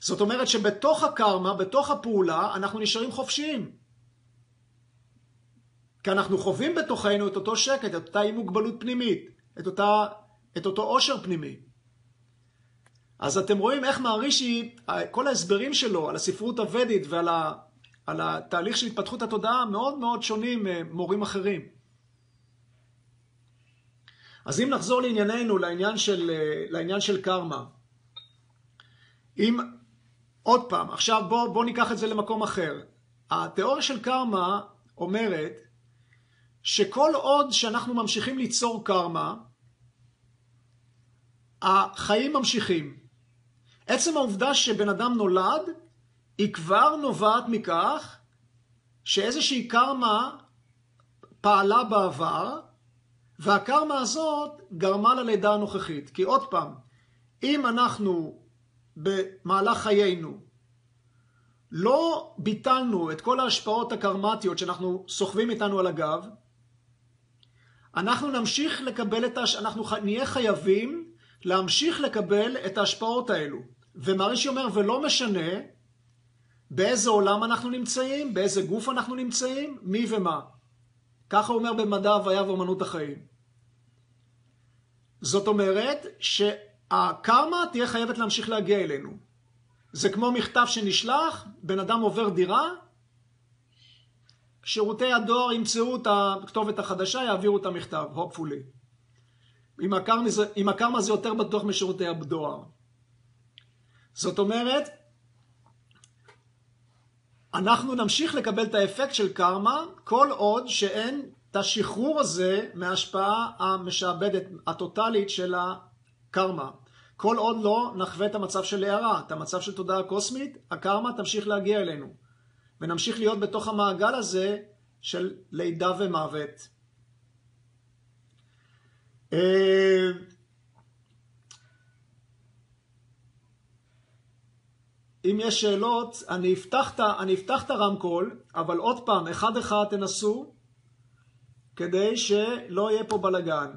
זאת אומרת שבתוך הקרמה, בתוך הפעולה, אנחנו נשארים חופשיים. כי אנחנו חווים בתוכנו את אותו שקט, את אותה אי מוגבלות פנימית, את, אותה, את אותו עושר פנימי. אז אתם רואים איך מערישי, כל ההסברים שלו על הספרות הוודית ועל. על התהליך של התפתחות התודעה מאוד מאוד שונים ממורים אחרים. אז אם נחזור לענייננו, לעניין של, לעניין של קרמה, אם, עוד פעם, עכשיו בואו בוא ניקח את זה למקום אחר. התיאוריה של קרמה אומרת שכל עוד שאנחנו ממשיכים ליצור קרמה, החיים ממשיכים. עצם העובדה שבן אדם נולד, היא כבר נובעת מכך שאיזושהי קרמה פעלה בעבר, והקרמה הזאת גרמה ללידה הנוכחית. כי עוד פעם, אם אנחנו במהלך חיינו לא ביטלנו את כל ההשפעות הקרמטיות שאנחנו סוחבים איתנו על הגב, אנחנו נמשיך לקבל את ההש... אנחנו נהיה חייבים להמשיך לקבל את ההשפעות האלו. ומרישי אומר, ולא משנה באיזה עולם אנחנו נמצאים, באיזה גוף אנחנו נמצאים, מי ומה. ככה אומר במדע הוויה ואומנות החיים. זאת אומרת שהקרמה תהיה חייבת להמשיך להגיע אלינו. זה כמו מכתב שנשלח, בן אדם עובר דירה, שירותי הדואר ימצאו את הכתובת החדשה, יעבירו את המכתב, hopefully. עם הקרמה, עם הקרמה זה יותר בטוח משירותי הדואר. זאת אומרת, אנחנו נמשיך לקבל את האפקט של קרמה כל עוד שאין את השחרור הזה מההשפעה המשעבדת, הטוטלית של הקרמה. כל עוד לא נחווה את המצב של הערה, את המצב של תודעה קוסמית, הקרמה תמשיך להגיע אלינו. ונמשיך להיות בתוך המעגל הזה של לידה ומוות. אם יש שאלות, אני אפתח, אני אפתח את הרמקול, אבל עוד פעם, אחד אחד תנסו, כדי שלא יהיה פה בלאגן.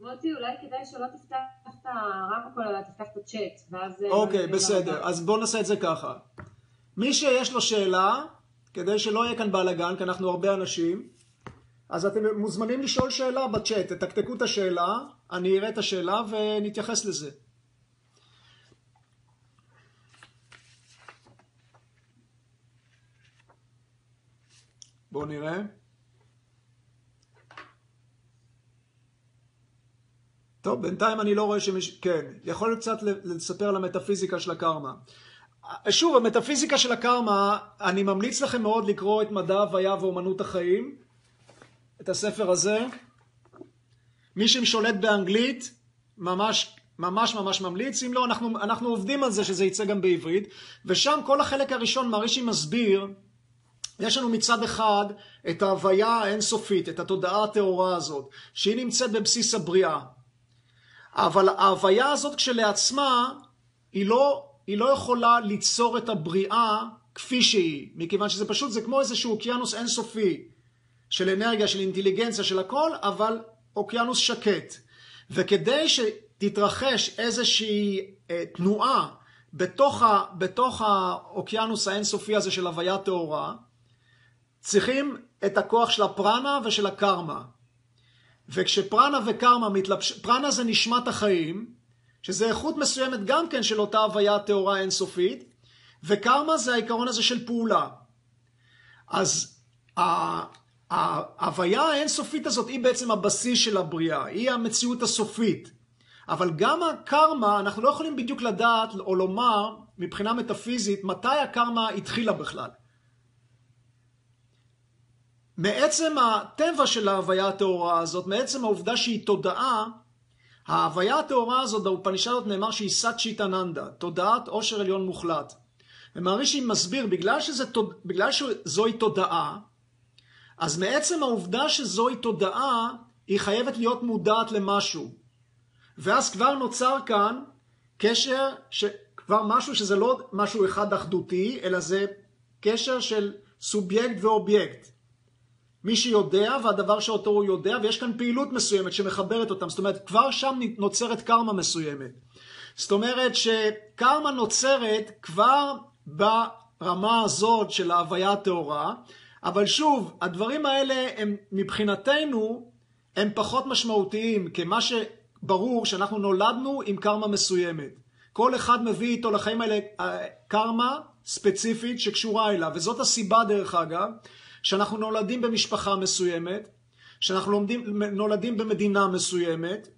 מוטי, אולי כדאי שלא תפתח את הרמקול, אלא תפתח את הצ'אט, ואז... אה, אוקיי, בסדר, אז בואו נעשה את זה ככה. מי שיש לו שאלה, כדי שלא יהיה כאן בלאגן, כי אנחנו הרבה אנשים, אז אתם מוזמנים לשאול שאלה בצ'אט, תתקתקו את השאלה, אני אראה את השאלה ונתייחס לזה. בואו נראה. טוב, בינתיים אני לא רואה שמישהו... כן, יכול קצת לספר על המטאפיזיקה של הקרמה. שוב, המטאפיזיקה של הקרמה, אני ממליץ לכם מאוד לקרוא את מדע הוויה ואומנות החיים, את הספר הזה. מי ששולט באנגלית, ממש ממש ממש ממליץ, אם לא, אנחנו, אנחנו עובדים על זה שזה יצא גם בעברית, ושם כל החלק הראשון מרישי מסביר, יש לנו מצד אחד את ההוויה האינסופית, את התודעה הטהורה הזאת, שהיא נמצאת בבסיס הבריאה. אבל ההוויה הזאת כשלעצמה, היא לא, היא לא יכולה ליצור את הבריאה כפי שהיא, מכיוון שזה פשוט, זה כמו איזשהו אוקיינוס אינסופי של אנרגיה, של אינטליגנציה, של הכל, אבל אוקיינוס שקט. וכדי שתתרחש איזושהי אה, תנועה בתוך, ה, בתוך האוקיינוס האינסופי הזה של הוויה טהורה, צריכים את הכוח של הפרנה ושל הקרמה. וכשפרנה וקרמה מתלבש... פרנה זה נשמת החיים, שזה איכות מסוימת גם כן של אותה הוויה טהורה אינסופית, וקרמה זה העיקרון הזה של פעולה. אז ההוויה האינסופית הזאת היא בעצם הבסיס של הבריאה, היא המציאות הסופית. אבל גם הקרמה, אנחנו לא יכולים בדיוק לדעת או לומר מבחינה מטאפיזית מתי הקרמה התחילה בכלל. מעצם הטבע של ההוויה הטהורה הזאת, מעצם העובדה שהיא תודעה, ההוויה הטהורה הזאת, באופנישדות נאמר שהיא סת שיטננדה, תודעת עושר עליון מוחלט. ומהרישי מסביר, בגלל, שזה, בגלל שזוהי תודעה, אז מעצם העובדה שזוהי תודעה, היא חייבת להיות מודעת למשהו. ואז כבר נוצר כאן קשר, ש... כבר משהו שזה לא משהו אחד אחדותי, אלא זה קשר של סובייקט ואובייקט. מי שיודע והדבר שאותו הוא יודע, ויש כאן פעילות מסוימת שמחברת אותם. זאת אומרת, כבר שם נוצרת קרמה מסוימת. זאת אומרת שקרמה נוצרת כבר ברמה הזאת של ההוויה הטהורה, אבל שוב, הדברים האלה הם מבחינתנו הם פחות משמעותיים, כי מה שברור שאנחנו נולדנו עם קרמה מסוימת. כל אחד מביא איתו לחיים האלה אה, קרמה ספציפית שקשורה אליו, וזאת הסיבה דרך אגב, שאנחנו נולדים במשפחה מסוימת, שאנחנו לומדים, נולדים במדינה מסוימת,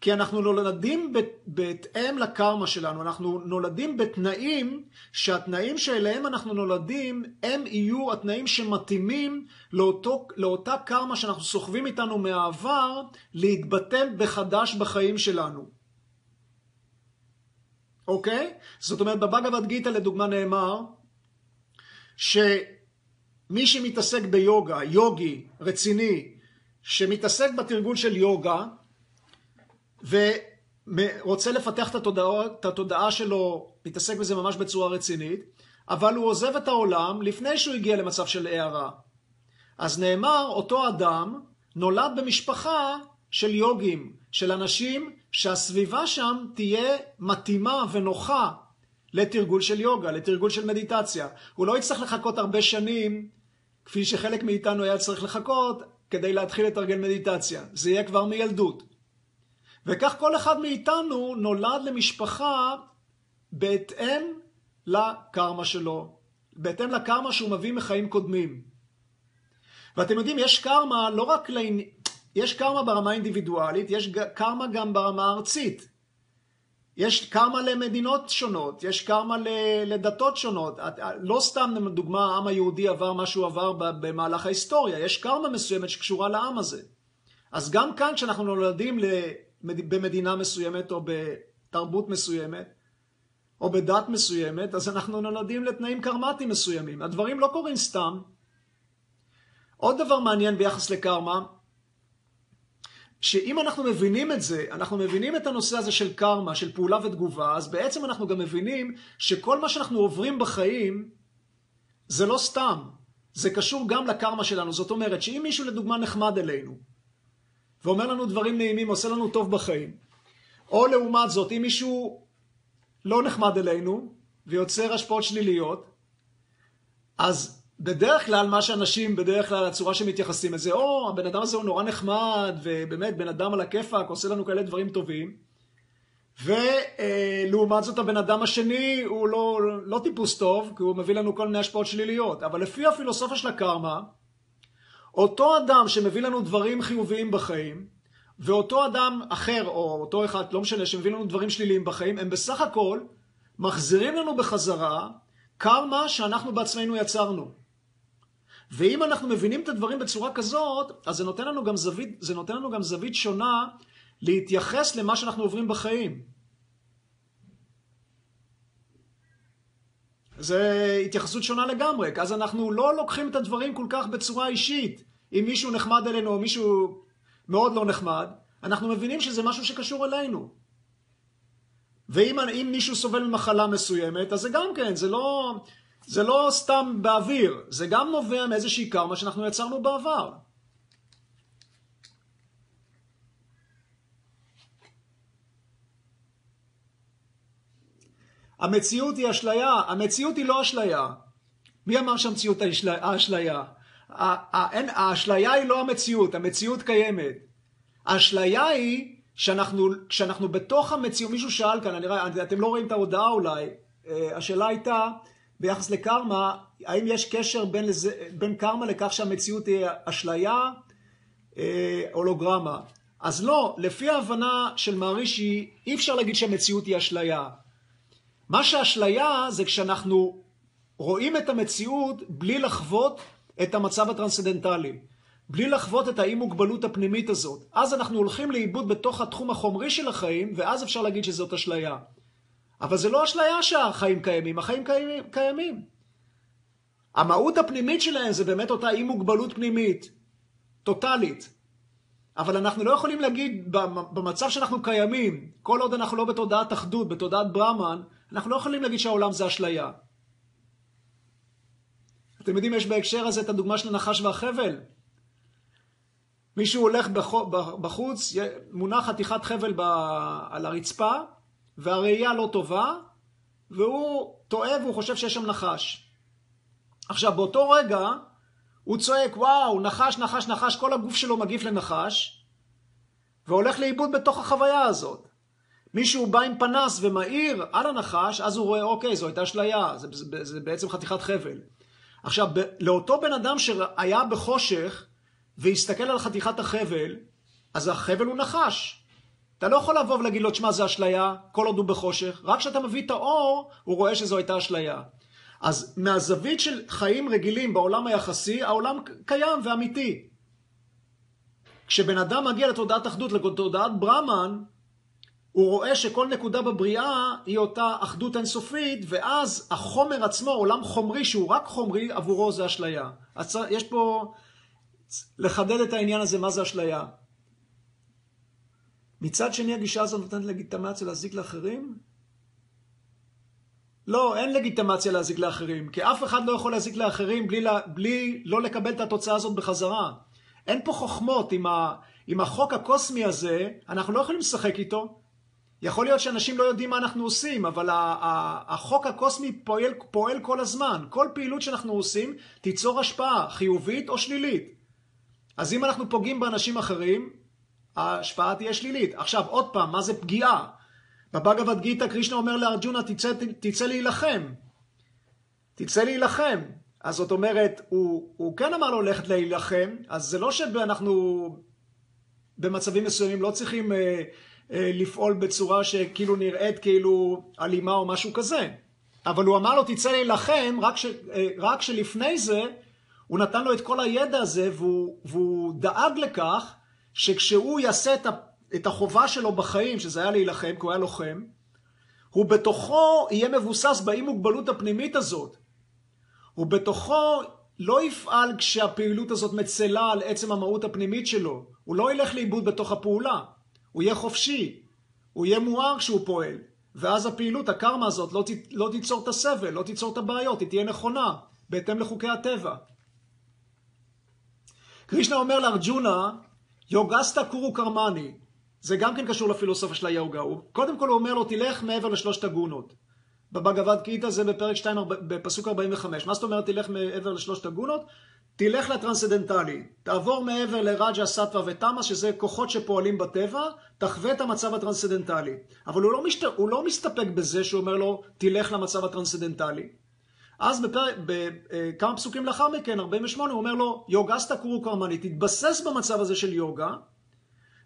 כי אנחנו נולדים בהתאם לקרמה שלנו, אנחנו נולדים בתנאים שהתנאים שאליהם אנחנו נולדים הם יהיו התנאים שמתאימים לאותו, לאותה קרמה שאנחנו סוחבים איתנו מהעבר להתבטל בחדש בחיים שלנו. אוקיי? זאת אומרת בבגבד גיתא לדוגמה נאמר ש... מי שמתעסק ביוגה, יוגי רציני, שמתעסק בתרגול של יוגה, ורוצה לפתח את התודעה, את התודעה שלו, מתעסק בזה ממש בצורה רצינית, אבל הוא עוזב את העולם לפני שהוא הגיע למצב של הערה. אז נאמר, אותו אדם נולד במשפחה של יוגים, של אנשים שהסביבה שם תהיה מתאימה ונוחה לתרגול של יוגה, לתרגול של מדיטציה. הוא לא יצטרך לחכות הרבה שנים, כפי שחלק מאיתנו היה צריך לחכות, כדי להתחיל לתרגל מדיטציה. זה יהיה כבר מילדות. וכך כל אחד מאיתנו נולד למשפחה בהתאם לקרמה שלו, בהתאם לקרמה שהוא מביא מחיים קודמים. ואתם יודעים, יש קרמה לא רק לעניין... יש קרמה ברמה אינדיבידואלית, יש קרמה גם ברמה הארצית. יש קרמה למדינות שונות, יש קרמה לדתות שונות. לא סתם, לדוגמה, העם היהודי עבר מה שהוא עבר במהלך ההיסטוריה, יש קרמה מסוימת שקשורה לעם הזה. אז גם כאן, כשאנחנו נולדים במדינה מסוימת או בתרבות מסוימת, או בדת מסוימת, אז אנחנו נולדים לתנאים קרמטיים מסוימים. הדברים לא קורים סתם. עוד דבר מעניין ביחס לקרמה, שאם אנחנו מבינים את זה, אנחנו מבינים את הנושא הזה של קרמה, של פעולה ותגובה, אז בעצם אנחנו גם מבינים שכל מה שאנחנו עוברים בחיים זה לא סתם, זה קשור גם לקרמה שלנו. זאת אומרת שאם מישהו לדוגמה נחמד אלינו, ואומר לנו דברים נעימים, עושה לנו טוב בחיים, או לעומת זאת, אם מישהו לא נחמד אלינו ויוצר השפעות שליליות, אז בדרך כלל מה שאנשים, בדרך כלל הצורה שמתייחסים לזה, או הבן אדם הזה הוא נורא נחמד, ובאמת בן אדם על הכיפאק, עושה לנו כאלה דברים טובים. ולעומת זאת הבן אדם השני הוא לא, לא טיפוס טוב, כי הוא מביא לנו כל מיני השפעות שליליות. אבל לפי הפילוסופיה של הקרמה, אותו אדם שמביא לנו דברים חיוביים בחיים, ואותו אדם אחר, או אותו אחד, לא משנה, שמביא לנו דברים שליליים בחיים, הם בסך הכל מחזירים לנו בחזרה קרמה שאנחנו בעצמנו יצרנו. ואם אנחנו מבינים את הדברים בצורה כזאת, אז זה נותן לנו גם זווית, זה נותן לנו גם זווית שונה להתייחס למה שאנחנו עוברים בחיים. זה התייחסות שונה לגמרי, אז אנחנו לא לוקחים את הדברים כל כך בצורה אישית. אם מישהו נחמד אלינו או מישהו מאוד לא נחמד, אנחנו מבינים שזה משהו שקשור אלינו. ואם מישהו סובל ממחלה מסוימת, אז זה גם כן, זה לא... זה לא סתם באוויר, זה גם נובע מאיזושהי קרמה שאנחנו יצרנו בעבר. המציאות היא אשליה, המציאות היא לא אשליה. מי אמר שהמציאות היא האשליה? האשליה היא לא המציאות, המציאות קיימת. האשליה היא שאנחנו, כשאנחנו בתוך המציאות, מישהו שאל כאן, אני אתם לא רואים את ההודעה אולי, אה, השאלה הייתה, ביחס לקרמה, האם יש קשר בין, לזה, בין קרמה לכך שהמציאות היא אשליה, אה, הולוגרמה? אז לא, לפי ההבנה של מערישי, אי אפשר להגיד שהמציאות היא אשליה. מה שאשליה זה כשאנחנו רואים את המציאות בלי לחוות את המצב הטרנסצדנטלי, בלי לחוות את האי מוגבלות הפנימית הזאת. אז אנחנו הולכים לאיבוד בתוך התחום החומרי של החיים, ואז אפשר להגיד שזאת אשליה. אבל זה לא אשליה שהחיים קיימים, החיים קיימים. קיימים. המהות הפנימית שלהם זה באמת אותה אי מוגבלות פנימית, טוטאלית. אבל אנחנו לא יכולים להגיד, במצב שאנחנו קיימים, כל עוד אנחנו לא בתודעת אחדות, בתודעת ברהמן, אנחנו לא יכולים להגיד שהעולם זה אשליה. אתם יודעים, יש בהקשר הזה את הדוגמה של הנחש והחבל. מישהו הולך בחוץ, מונח חתיכת חבל על הרצפה, והראייה לא טובה, והוא טועה והוא חושב שיש שם נחש. עכשיו, באותו רגע, הוא צועק, וואו, נחש, נחש, נחש, כל הגוף שלו מגיף לנחש, והולך לאיבוד בתוך החוויה הזאת. מישהו בא עם פנס ומאיר על הנחש, אז הוא רואה, אוקיי, זו הייתה אשליה, זה, זה, זה בעצם חתיכת חבל. עכשיו, לאותו בן אדם שהיה בחושך והסתכל על חתיכת החבל, אז החבל הוא נחש. אתה לא יכול לבוא ולהגיד לו, תשמע, זה אשליה, כל עוד הוא בחושך. רק כשאתה מביא את האור, הוא רואה שזו הייתה אשליה. אז מהזווית של חיים רגילים בעולם היחסי, העולם קיים ואמיתי. כשבן אדם מגיע לתודעת אחדות, לתודעת ברהמן, הוא רואה שכל נקודה בבריאה היא אותה אחדות אינסופית, ואז החומר עצמו, עולם חומרי שהוא רק חומרי, עבורו זה אשליה. אז יש פה לחדד את העניין הזה, מה זה אשליה. מצד שני, הגישה הזאת נותנת לגיטימציה להזיק לאחרים? לא, אין לגיטימציה להזיק לאחרים, כי אף אחד לא יכול להזיק לאחרים בלי, לה, בלי לא לקבל את התוצאה הזאת בחזרה. אין פה חוכמות עם, ה, עם החוק הקוסמי הזה, אנחנו לא יכולים לשחק איתו. יכול להיות שאנשים לא יודעים מה אנחנו עושים, אבל החוק הקוסמי פועל, פועל כל הזמן. כל פעילות שאנחנו עושים תיצור השפעה, חיובית או שלילית. אז אם אנחנו פוגעים באנשים אחרים, ההשפעה תהיה שלילית. עכשיו, עוד פעם, מה זה פגיעה? בבגבד גיתא קרישנה אומר לארג'ונה, תצא, תצא להילחם. תצא להילחם. אז זאת אומרת, הוא, הוא כן אמר לו ללכת להילחם, אז זה לא שאנחנו במצבים מסוימים לא צריכים... אה, אה, לפעול בצורה שכאילו נראית כאילו אלימה או משהו כזה. אבל הוא אמר לו, תצא להילחם, רק, ש, אה, רק שלפני זה הוא נתן לו את כל הידע הזה, והוא, והוא דאג לכך שכשהוא יעשה את, החובה שלו בחיים, שזה היה להילחם, כי הוא היה לוחם, הוא בתוכו יהיה מבוסס באי מוגבלות הפנימית הזאת. הוא בתוכו לא יפעל כשהפעילות הזאת מצלה על עצם המהות הפנימית שלו. הוא לא ילך לאיבוד בתוך הפעולה. הוא יהיה חופשי, הוא יהיה מואר כשהוא פועל, ואז הפעילות, הקרמה הזאת, לא, ת, לא תיצור את הסבל, לא תיצור את הבעיות, היא תהיה נכונה, בהתאם לחוקי הטבע. קרישנה אומר לארג'ונה, יוגסטה קורו קרמני. זה גם כן קשור לפילוסופיה של היוגה. קודם כל הוא אומר לו, תלך מעבר לשלושת הגונות. בבהגווד גיטה זה בפרק 2, בפסוק 45. מה זאת אומרת תלך מעבר לשלושת הגונות? תלך לטרנסדנטלי, תעבור מעבר לרג'ה, סטווה ותמה, שזה כוחות שפועלים בטבע, תחווה את המצב הטרנסדנטלי. אבל הוא לא, משת... הוא לא מסתפק בזה שהוא אומר לו, תלך למצב הטרנסדנטלי. אז בפרק, בכמה פסוקים לאחר מכן, 48, הוא אומר לו, योगस्थः कुरु कर्माणि, תתבסס במצב הזה של יוגה,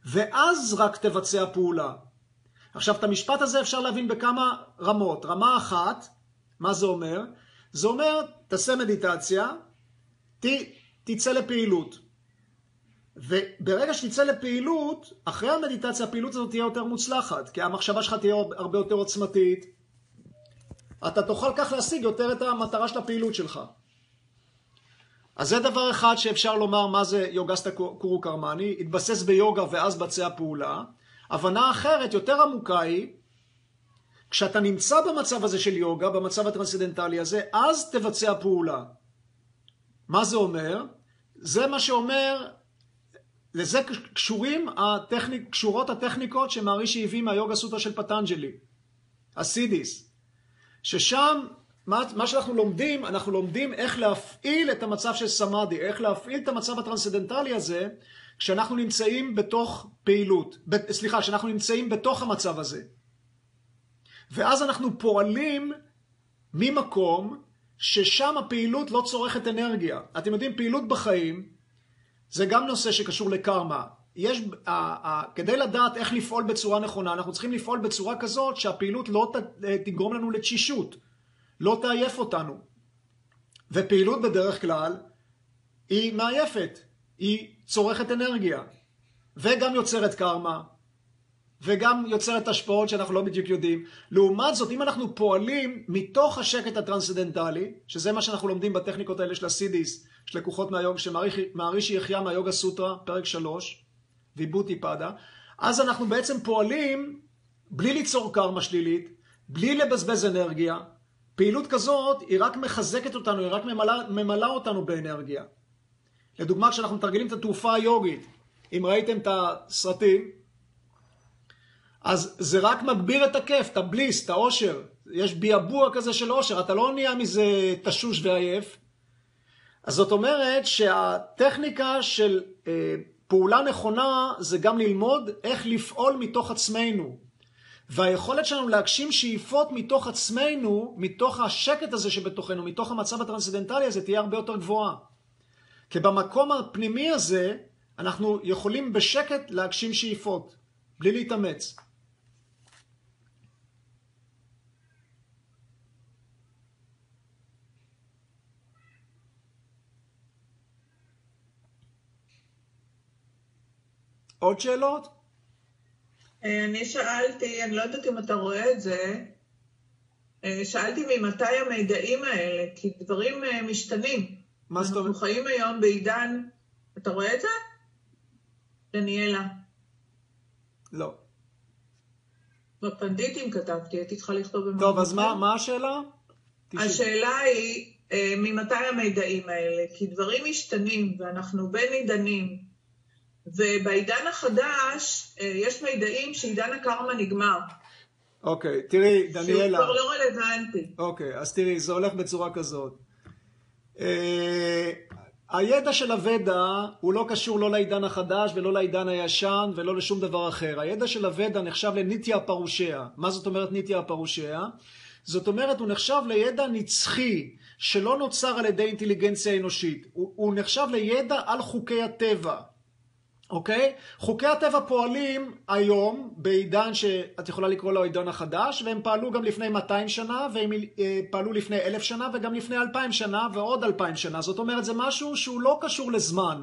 ואז רק תבצע פעולה. עכשיו, את המשפט הזה אפשר להבין בכמה רמות. רמה אחת, מה זה אומר? זה אומר, תעשה מדיטציה, ת, תצא לפעילות. וברגע שתצא לפעילות, אחרי המדיטציה הפעילות הזאת תהיה יותר מוצלחת, כי המחשבה שלך תהיה הרבה יותר עוצמתית. אתה תוכל כך להשיג יותר את המטרה של הפעילות שלך. אז זה דבר אחד שאפשר לומר מה זה יוגסטה קורו קרמני, התבסס ביוגה ואז בצע פעולה. הבנה אחרת, יותר עמוקה היא, כשאתה נמצא במצב הזה של יוגה, במצב הטרנסצדנטלי הזה, אז תבצע פעולה. מה זה אומר? זה מה שאומר, לזה קשורים הטכניק, קשורות הטכניקות שמערישי הביא מהיוגה סוטרה של פטנג'לי, הסידיס, ששם מה, מה שאנחנו לומדים, אנחנו לומדים איך להפעיל את המצב של סמאדי, איך להפעיל את המצב הטרנסדנטלי הזה כשאנחנו נמצאים בתוך פעילות, ב, סליחה, כשאנחנו נמצאים בתוך המצב הזה. ואז אנחנו פועלים ממקום ששם הפעילות לא צורכת אנרגיה. אתם יודעים, פעילות בחיים זה גם נושא שקשור לקרמה. יש, ה, ה, כדי לדעת איך לפעול בצורה נכונה, אנחנו צריכים לפעול בצורה כזאת שהפעילות לא ת, תגרום לנו לתשישות, לא תעייף אותנו. ופעילות בדרך כלל היא מעייפת, היא צורכת אנרגיה, וגם יוצרת קרמה, וגם יוצרת השפעות שאנחנו לא בדיוק יודעים. לעומת זאת, אם אנחנו פועלים מתוך השקט הטרנסדנטלי, שזה מה שאנחנו לומדים בטכניקות האלה של הסידיס, שלקוחות מהיוג, שמערישי יחיה מהיוגה סוטרה, פרק 3, ויבוטי פדה, אז אנחנו בעצם פועלים בלי ליצור קרמה שלילית, בלי לבזבז אנרגיה. פעילות כזאת היא רק מחזקת אותנו, היא רק ממלאה, ממלאה אותנו באנרגיה. לדוגמה, כשאנחנו מתרגלים את התעופה היוגית, אם ראיתם את הסרטים, אז זה רק מגביר את הכיף, את הבליס, את האושר. יש ביאבוע כזה של אושר, אתה לא נהיה מזה תשוש ועייף. אז זאת אומרת שהטכניקה של אה, פעולה נכונה זה גם ללמוד איך לפעול מתוך עצמנו. והיכולת שלנו להגשים שאיפות מתוך עצמנו, מתוך השקט הזה שבתוכנו, מתוך המצב הטרנסדנטלי הזה, תהיה הרבה יותר גבוהה. כי במקום הפנימי הזה, אנחנו יכולים בשקט להגשים שאיפות, בלי להתאמץ. עוד שאלות? אה, אני שאלתי, אני לא יודעת אם אתה רואה את זה, אה, שאלתי ממתי המידעים האלה, כי דברים אה, משתנים. מה זאת אומרת? אנחנו חיים היום בעידן, אתה רואה את זה? דניאלה. לא. בפנדיטים כתבתי, הייתי צריכה לכתוב במקום טוב, אז מה. מה השאלה? השאלה היא, ממתי המידעים האלה? כי דברים משתנים, ואנחנו בין עידנים. ובעידן החדש, אה, יש מידעים שעידן הקרמה נגמר. אוקיי, תראי, שהוא דניאלה. כבר לא רלוונטי. אוקיי, אז תראי, זה הולך בצורה כזאת. אה, הידע של הוודה הוא לא קשור לא לעידן החדש ולא לעידן הישן ולא לשום דבר אחר. הידע של הוודה נחשב לניטיה פרושיה. מה זאת אומרת ניטיה פרושיה? זאת אומרת, הוא נחשב לידע נצחי שלא נוצר על ידי אינטליגנציה אנושית. הוא, הוא נחשב לידע על חוקי הטבע. אוקיי? חוקי הטבע פועלים היום בעידן שאת יכולה לקרוא לו העידן החדש, והם פעלו גם לפני 200 שנה, והם אה, פעלו לפני אלף שנה, וגם לפני 2,000 שנה, ועוד 2,000 שנה. זאת אומרת, זה משהו שהוא לא קשור לזמן.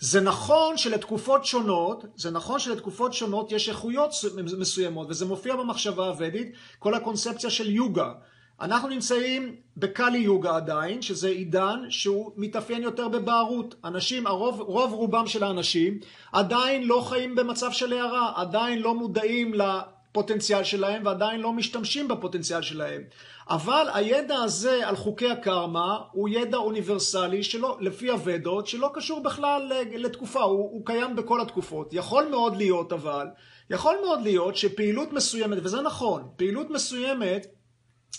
זה נכון שלתקופות שונות, זה נכון שלתקופות שונות יש איכויות מסוימות, וזה מופיע במחשבה הוודית, כל הקונספציה של יוגה. אנחנו נמצאים בקאלי יוגה עדיין, שזה עידן שהוא מתאפיין יותר בבערות. אנשים, הרוב, רוב רובם של האנשים עדיין לא חיים במצב של הערה, עדיין לא מודעים לפוטנציאל שלהם ועדיין לא משתמשים בפוטנציאל שלהם. אבל הידע הזה על חוקי הקרמה הוא ידע אוניברסלי שלא, לפי הוודות, שלא קשור בכלל לתקופה, הוא, הוא קיים בכל התקופות. יכול מאוד להיות אבל, יכול מאוד להיות שפעילות מסוימת, וזה נכון, פעילות מסוימת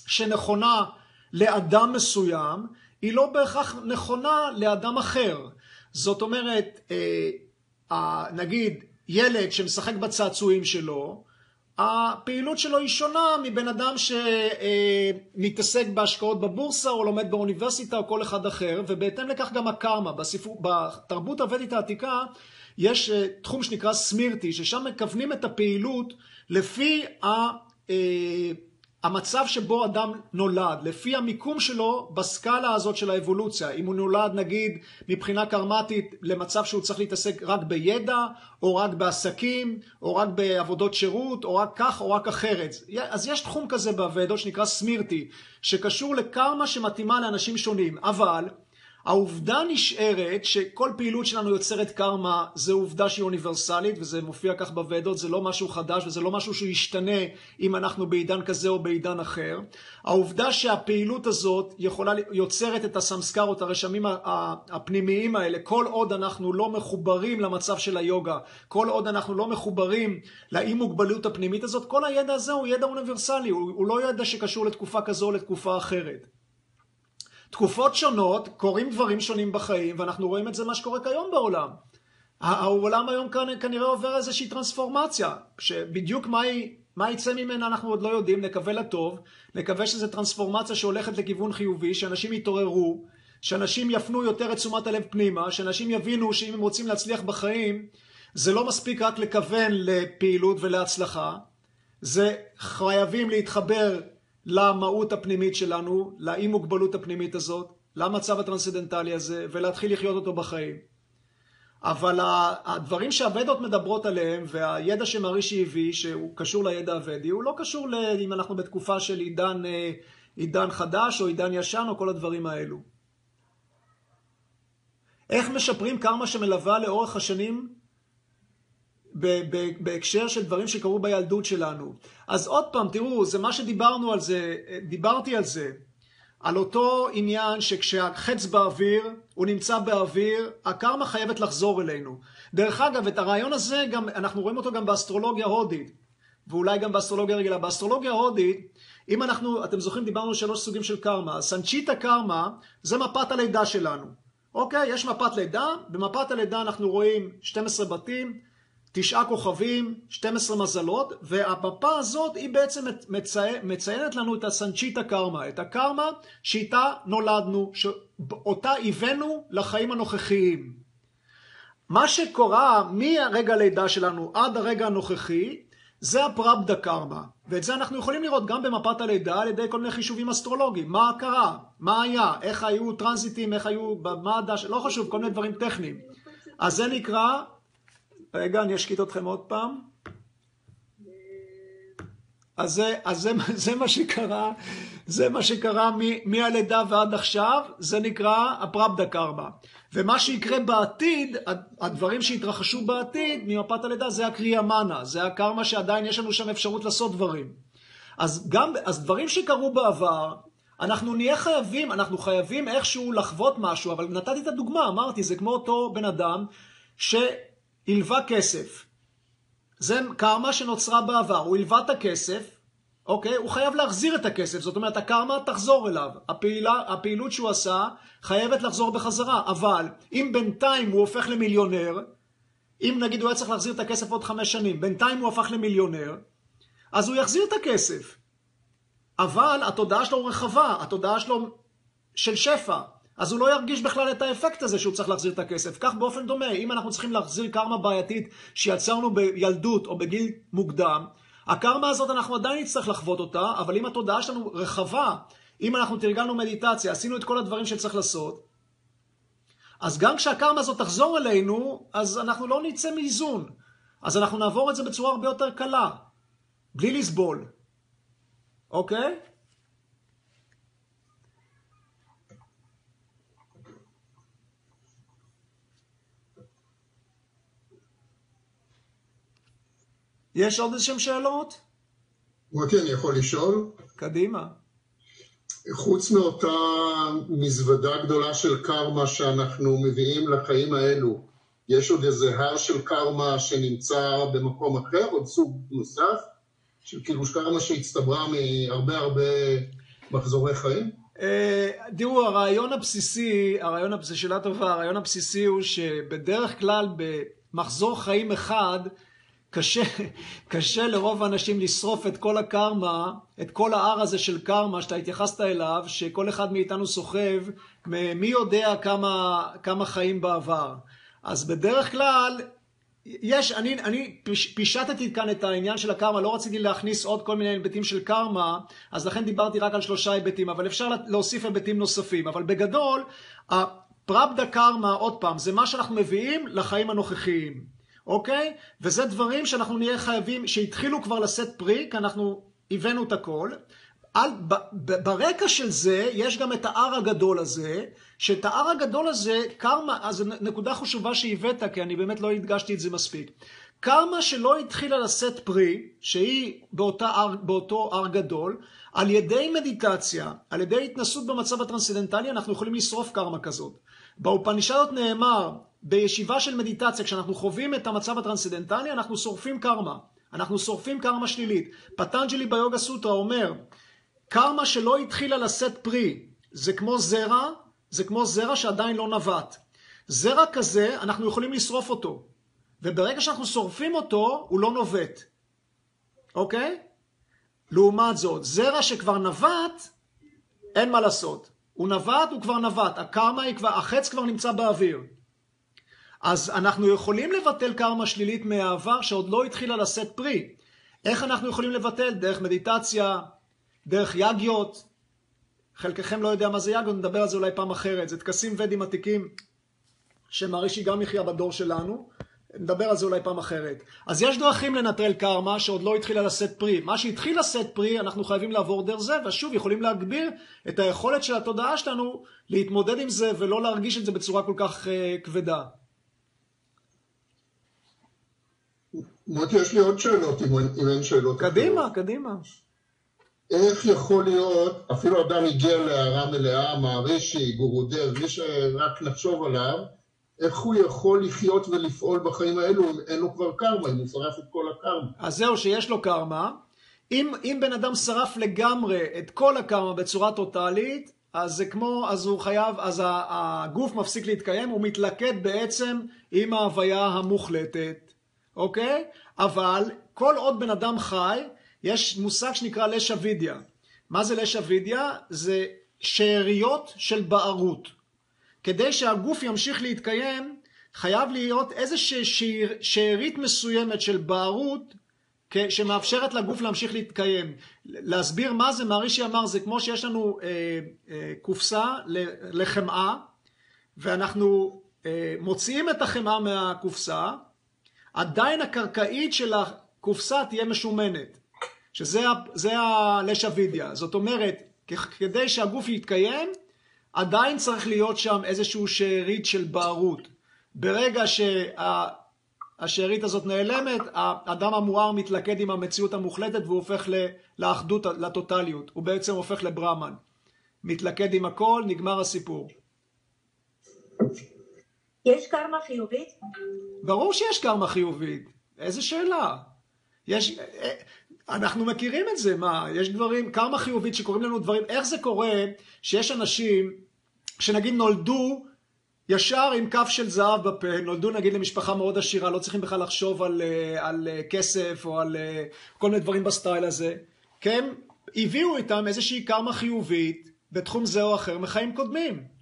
שנכונה לאדם מסוים, היא לא בהכרח נכונה לאדם אחר. זאת אומרת, אה, נגיד ילד שמשחק בצעצועים שלו, הפעילות שלו היא שונה מבן אדם שמתעסק בהשקעות בבורסה או לומד באוניברסיטה או כל אחד אחר, ובהתאם לכך גם הקרמה. בספר... בתרבות הוודית העתיקה יש אה, תחום שנקרא סמירטי, ששם מכוונים את הפעילות לפי ה... המצב שבו אדם נולד, לפי המיקום שלו בסקאלה הזאת של האבולוציה, אם הוא נולד נגיד מבחינה קרמטית למצב שהוא צריך להתעסק רק בידע, או רק בעסקים, או רק בעבודות שירות, או רק כך או רק אחרת. אז יש תחום כזה בוועדות שנקרא סמירטי, שקשור לקרמה שמתאימה לאנשים שונים, אבל העובדה נשארת שכל פעילות שלנו יוצרת קרמה זה עובדה שהיא אוניברסלית וזה מופיע כך בוועדות, זה לא משהו חדש וזה לא משהו שישתנה אם אנחנו בעידן כזה או בעידן אחר. העובדה שהפעילות הזאת יכולה, יוצרת את הסמסקרות, הרשמים הפנימיים האלה, כל עוד אנחנו לא מחוברים למצב של היוגה, כל עוד אנחנו לא מחוברים לאי מוגבלות הפנימית הזאת, כל הידע הזה הוא ידע אוניברסלי, הוא, הוא לא ידע שקשור לתקופה כזו או לתקופה אחרת. תקופות שונות קורים דברים שונים בחיים ואנחנו רואים את זה מה שקורה כיום בעולם. העולם היום כנראה עובר איזושהי טרנספורמציה שבדיוק מה, היא, מה יצא ממנה אנחנו עוד לא יודעים, נקווה לטוב, נקווה שזו טרנספורמציה שהולכת לכיוון חיובי, שאנשים יתעוררו, שאנשים יפנו יותר את תשומת הלב פנימה, שאנשים יבינו שאם הם רוצים להצליח בחיים זה לא מספיק רק לכוון לפעילות ולהצלחה, זה חייבים להתחבר למהות הפנימית שלנו, לאי מוגבלות הפנימית הזאת, למצב הטרנסצדנטלי הזה, ולהתחיל לחיות אותו בחיים. אבל הדברים שהוודות מדברות עליהם, והידע שמרישי הביא, שהוא קשור לידע הוודי, הוא לא קשור ל... אם אנחנו בתקופה של עידן, עידן חדש או עידן ישן או כל הדברים האלו. איך משפרים קרמה שמלווה לאורך השנים בהקשר של דברים שקרו בילדות שלנו. אז עוד פעם, תראו, זה מה שדיברנו על זה, דיברתי על זה, על אותו עניין שכשהחץ באוויר, הוא נמצא באוויר, הקרמה חייבת לחזור אלינו. דרך אגב, את הרעיון הזה גם, אנחנו רואים אותו גם באסטרולוגיה הודית, ואולי גם באסטרולוגיה רגילה. באסטרולוגיה ההודית, אם אנחנו, אתם זוכרים, דיברנו על שלוש סוגים של קרמה. סנצ'יטה קרמה זה מפת הלידה שלנו. אוקיי, יש מפת לידה, במפת הלידה אנחנו רואים 12 בתים, תשעה כוכבים, 12 מזלות, והמפה הזאת היא בעצם מציין, מציינת לנו את הסנצ'יטה קרמה, את הקרמה שאיתה נולדנו, שאותה הבאנו לחיים הנוכחיים. מה שקורה מהרגע הלידה שלנו עד הרגע הנוכחי, זה הפרבדה קרמה, ואת זה אנחנו יכולים לראות גם במפת הלידה על ידי כל מיני חישובים אסטרולוגיים. מה קרה? מה היה? איך היו טרנזיטים? איך היו... מה הדש... לא חשוב, כל מיני דברים טכניים. אז זה נקרא רגע, אני אשקיט אתכם עוד פעם. אז זה, אז זה, זה מה שקרה, זה מה שקרה מהלידה ועד עכשיו, זה נקרא הפרבדה קרמה. ומה שיקרה בעתיד, הדברים שהתרחשו בעתיד ממפת הלידה זה הקריאה מנה, זה הקרמה שעדיין יש לנו שם אפשרות לעשות דברים. אז גם, אז דברים שקרו בעבר, אנחנו נהיה חייבים, אנחנו חייבים איכשהו לחוות משהו, אבל נתתי את הדוגמה, אמרתי, זה כמו אותו בן אדם שהלווה כסף. זה קרמה שנוצרה בעבר, הוא הלווה את הכסף, אוקיי? הוא חייב להחזיר את הכסף, זאת אומרת, הקרמה תחזור אליו. הפעילה, הפעילות שהוא עשה חייבת לחזור בחזרה, אבל אם בינתיים הוא הופך למיליונר, אם נגיד הוא היה צריך להחזיר את הכסף עוד חמש שנים, בינתיים הוא הפך למיליונר, אז הוא יחזיר את הכסף. אבל התודעה שלו רחבה, התודעה שלו של שפע. אז הוא לא ירגיש בכלל את האפקט הזה שהוא צריך להחזיר את הכסף. כך באופן דומה, אם אנחנו צריכים להחזיר קרמה בעייתית שיצרנו בילדות או בגיל מוקדם, הקרמה הזאת אנחנו עדיין נצטרך לחוות אותה, אבל אם התודעה שלנו רחבה, אם אנחנו תרגלנו מדיטציה, עשינו את כל הדברים שצריך לעשות, אז גם כשהקרמה הזאת תחזור אלינו, אז אנחנו לא נצא מאיזון. אז אנחנו נעבור את זה בצורה הרבה יותר קלה, בלי לסבול. אוקיי? יש עוד איזשהם שאלות? מוטי, אני יכול לשאול? קדימה. חוץ מאותה מזוודה גדולה של קרמה שאנחנו מביאים לחיים האלו, יש עוד איזה הר של קרמה שנמצא במקום אחר, עוד סוג נוסף, של כאילו קרמה שהצטברה מהרבה הרבה מחזורי חיים? אה, תראו, הרעיון הבסיסי, הרעיון הבסיסי, שאלה טובה, הרעיון הבסיסי הוא שבדרך כלל במחזור חיים אחד, קשה, קשה לרוב האנשים לשרוף את כל הקרמה, את כל ההר הזה של קרמה שאתה התייחסת אליו, שכל אחד מאיתנו סוחב, מי יודע כמה, כמה חיים בעבר. אז בדרך כלל, יש, אני, אני פישטתי כאן את העניין של הקרמה, לא רציתי להכניס עוד כל מיני היבטים של קרמה, אז לכן דיברתי רק על שלושה היבטים, אבל אפשר להוסיף היבטים נוספים. אבל בגדול, הפרבדה קרמה, עוד פעם, זה מה שאנחנו מביאים לחיים הנוכחיים. אוקיי? וזה דברים שאנחנו נהיה חייבים, שהתחילו כבר לשאת פרי, כי אנחנו הבאנו את הכל. על, ב, ב, ברקע של זה יש גם את ההר הגדול הזה, שאת ההר הגדול הזה, קרמה, אז זו נקודה חשובה שהבאת, כי אני באמת לא הדגשתי את זה מספיק. קרמה שלא התחילה לשאת פרי, שהיא באותה באותו הר גדול, על ידי מדיטציה, על ידי התנסות במצב הטרנסצדנטלי, אנחנו יכולים לשרוף קרמה כזאת. באופנישדות נאמר, בישיבה של מדיטציה, כשאנחנו חווים את המצב הטרנסצדנטלי, אנחנו שורפים קרמה. אנחנו שורפים קרמה שלילית. פטנג'לי ביוגה סוטרה אומר, קרמה שלא התחילה לשאת פרי, זה כמו זרע, זה כמו זרע שעדיין לא נבט. זרע כזה, אנחנו יכולים לשרוף אותו. וברגע שאנחנו שורפים אותו, הוא לא נובט. אוקיי? לעומת זאת, זרע שכבר נבט, אין מה לעשות. הוא נבט, הוא כבר נבט. הקרמה היא כבר, החץ כבר נמצא באוויר. אז אנחנו יכולים לבטל קרמה שלילית מהעבר שעוד לא התחילה לשאת פרי. איך אנחנו יכולים לבטל? דרך מדיטציה, דרך יגיות. חלקכם לא יודע מה זה יגיות, נדבר על זה אולי פעם אחרת. זה טקסים ודים עתיקים שמערישי גם יחיה בדור שלנו. נדבר על זה אולי פעם אחרת. אז יש דרכים לנטרל קרמה שעוד לא התחילה לשאת פרי. מה שהתחיל לשאת פרי, אנחנו חייבים לעבור דרך זה, ושוב, יכולים להגביר את היכולת של התודעה שלנו להתמודד עם זה ולא להרגיש את זה בצורה כל כך uh, כבדה. מוטי, יש לי עוד שאלות, אם, אם אין שאלות קדימה, אחרות. קדימה. איך יכול להיות, אפילו אדם הגיע להערה מלאה, מערישי, גורודר, מי שרק נחשוב עליו, איך הוא יכול לחיות ולפעול בחיים האלו אם אין לו כבר קרמה, אם הוא שרף את כל הקרמה? אז זהו, שיש לו קרמה. אם, אם בן אדם שרף לגמרי את כל הקרמה בצורה טוטאלית, אז זה כמו, אז הוא חייב, אז הגוף מפסיק להתקיים, הוא מתלכד בעצם עם ההוויה המוחלטת. אוקיי? אבל כל עוד בן אדם חי, יש מושג שנקרא לשע וידיה. מה זה לשע וידיה? זה שאריות של בערות. כדי שהגוף ימשיך להתקיים, חייב להיות איזושהי שארית מסוימת של בערות שמאפשרת לגוף להמשיך להתקיים. להסביר מה זה, מערישי אמר, זה כמו שיש לנו אה, אה, קופסה לחמאה, ואנחנו אה, מוציאים את החמאה מהקופסה, עדיין הקרקעית של הקופסה תהיה משומנת. שזה הלש אבידיה. זאת אומרת, כדי שהגוף יתקיים, עדיין צריך להיות שם איזשהו שארית של בערות. ברגע שהשארית הזאת נעלמת, האדם המואר מתלכד עם המציאות המוחלטת והוא הופך לאחדות, לטוטליות. הוא בעצם הופך לברמן. מתלכד עם הכל, נגמר הסיפור. יש קרמה חיובית? ברור שיש קרמה חיובית. איזה שאלה. יש, אנחנו מכירים את זה, מה, יש דברים, קרמה חיובית שקורים לנו דברים, איך זה קורה שיש אנשים שנגיד נולדו ישר עם כף של זהב בפה, נולדו נגיד למשפחה מאוד עשירה, לא צריכים בכלל לחשוב על, אה, על אה, כסף או על אה, כל מיני דברים בסטייל הזה, כן? הביאו איתם איזושהי קרמה חיובית בתחום זה או אחר מחיים קודמים.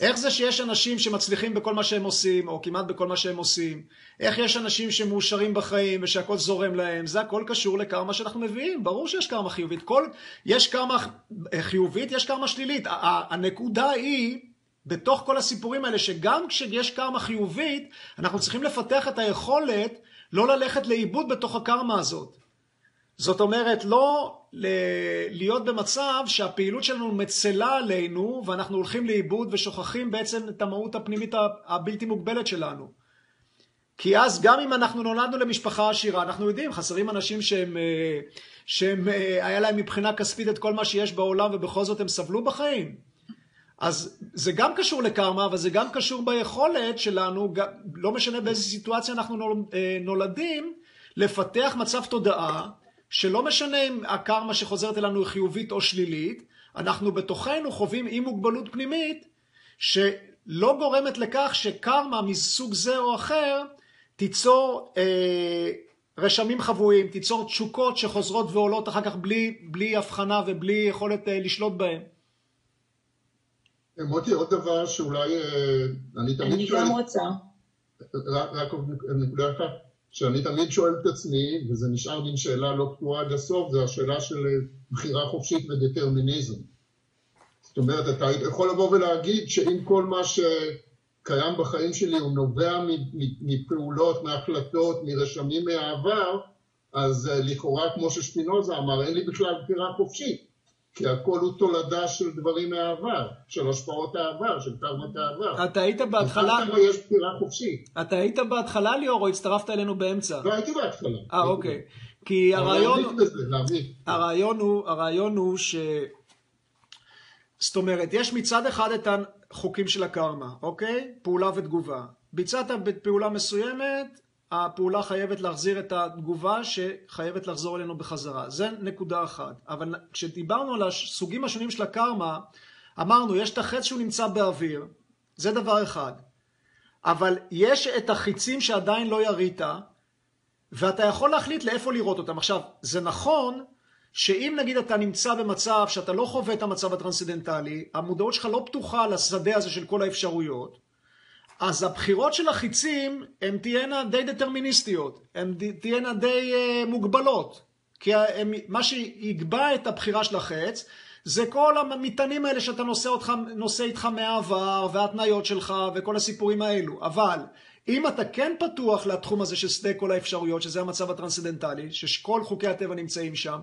איך זה שיש אנשים שמצליחים בכל מה שהם עושים, או כמעט בכל מה שהם עושים? איך יש אנשים שמאושרים בחיים ושהכול זורם להם? זה הכל קשור לקרמה שאנחנו מביאים. ברור שיש קרמה חיובית. כל, יש קרמה חיובית, יש קרמה שלילית. הנקודה היא, בתוך כל הסיפורים האלה, שגם כשיש קרמה חיובית, אנחנו צריכים לפתח את היכולת לא ללכת לאיבוד בתוך הקרמה הזאת. זאת אומרת, לא להיות במצב שהפעילות שלנו מצלה עלינו ואנחנו הולכים לאיבוד ושוכחים בעצם את המהות הפנימית הבלתי מוגבלת שלנו. כי אז גם אם אנחנו נולדנו למשפחה עשירה, אנחנו יודעים, חסרים אנשים שהם, אה, שהם, אה, היה להם מבחינה כספית את כל מה שיש בעולם ובכל זאת הם סבלו בחיים. אז זה גם קשור לקרמה, אבל זה גם קשור ביכולת שלנו, לא משנה באיזה סיטואציה אנחנו אה, נולדים, לפתח מצב תודעה שלא משנה אם הקרמה שחוזרת אלינו היא חיובית או שלילית, אנחנו בתוכנו חווים אי מוגבלות פנימית שלא גורמת לכך שקרמה מסוג זה או אחר תיצור אה, רשמים חבויים, תיצור תשוקות שחוזרות ועולות אחר כך בלי, בלי הבחנה ובלי יכולת אה, לשלוט בהן. מוטי, עוד דבר שאולי אה, אני תמיד שואל... אני גם רוצה. רק עוד נקודה אחת. שאני תמיד שואל את עצמי, וזה נשאר מין שאלה לא פתורה עד הסוף, זה השאלה של בחירה חופשית ודטרמיניזם. זאת אומרת, אתה יכול לבוא ולהגיד שאם כל מה שקיים בחיים שלי הוא נובע מפעולות, מהחלטות, מרשמים מהעבר, אז אה, לכאורה, כמו ששפינוזה אמר, אין לי בכלל בחירה חופשית. כי הכל הוא תולדה של דברים מהעבר, של השפעות העבר, של קרמת העבר. אתה היית בהתחלה... יש בחירה חופשית. אתה היית בהתחלה ליאור או הצטרפת אלינו באמצע? לא, הייתי בהתחלה. אה, אוקיי. כי הרעיון... הרעיון הוא, הרעיון הוא ש... זאת אומרת, יש מצד אחד את החוקים של הקרמה, אוקיי? פעולה ותגובה. ביצעת פעולה מסוימת, הפעולה חייבת להחזיר את התגובה שחייבת לחזור אלינו בחזרה. זה נקודה אחת. אבל כשדיברנו על הסוגים השונים של הקרמה, אמרנו, יש את החץ שהוא נמצא באוויר, זה דבר אחד. אבל יש את החיצים שעדיין לא ירית, ואתה יכול להחליט לאיפה לראות אותם. עכשיו, זה נכון שאם נגיד אתה נמצא במצב שאתה לא חווה את המצב הטרנסצדנטלי, המודעות שלך לא פתוחה לשדה הזה של כל האפשרויות, אז הבחירות של החיצים הן תהיינה די דטרמיניסטיות, הן תהיינה די uh, מוגבלות. כי הם, מה שיקבע את הבחירה של החץ זה כל המטענים האלה שאתה נושא, אותך, נושא איתך מהעבר וההתניות שלך וכל הסיפורים האלו. אבל אם אתה כן פתוח לתחום הזה של שדה כל האפשרויות, שזה המצב הטרנסצדנטלי, שכל חוקי הטבע נמצאים שם,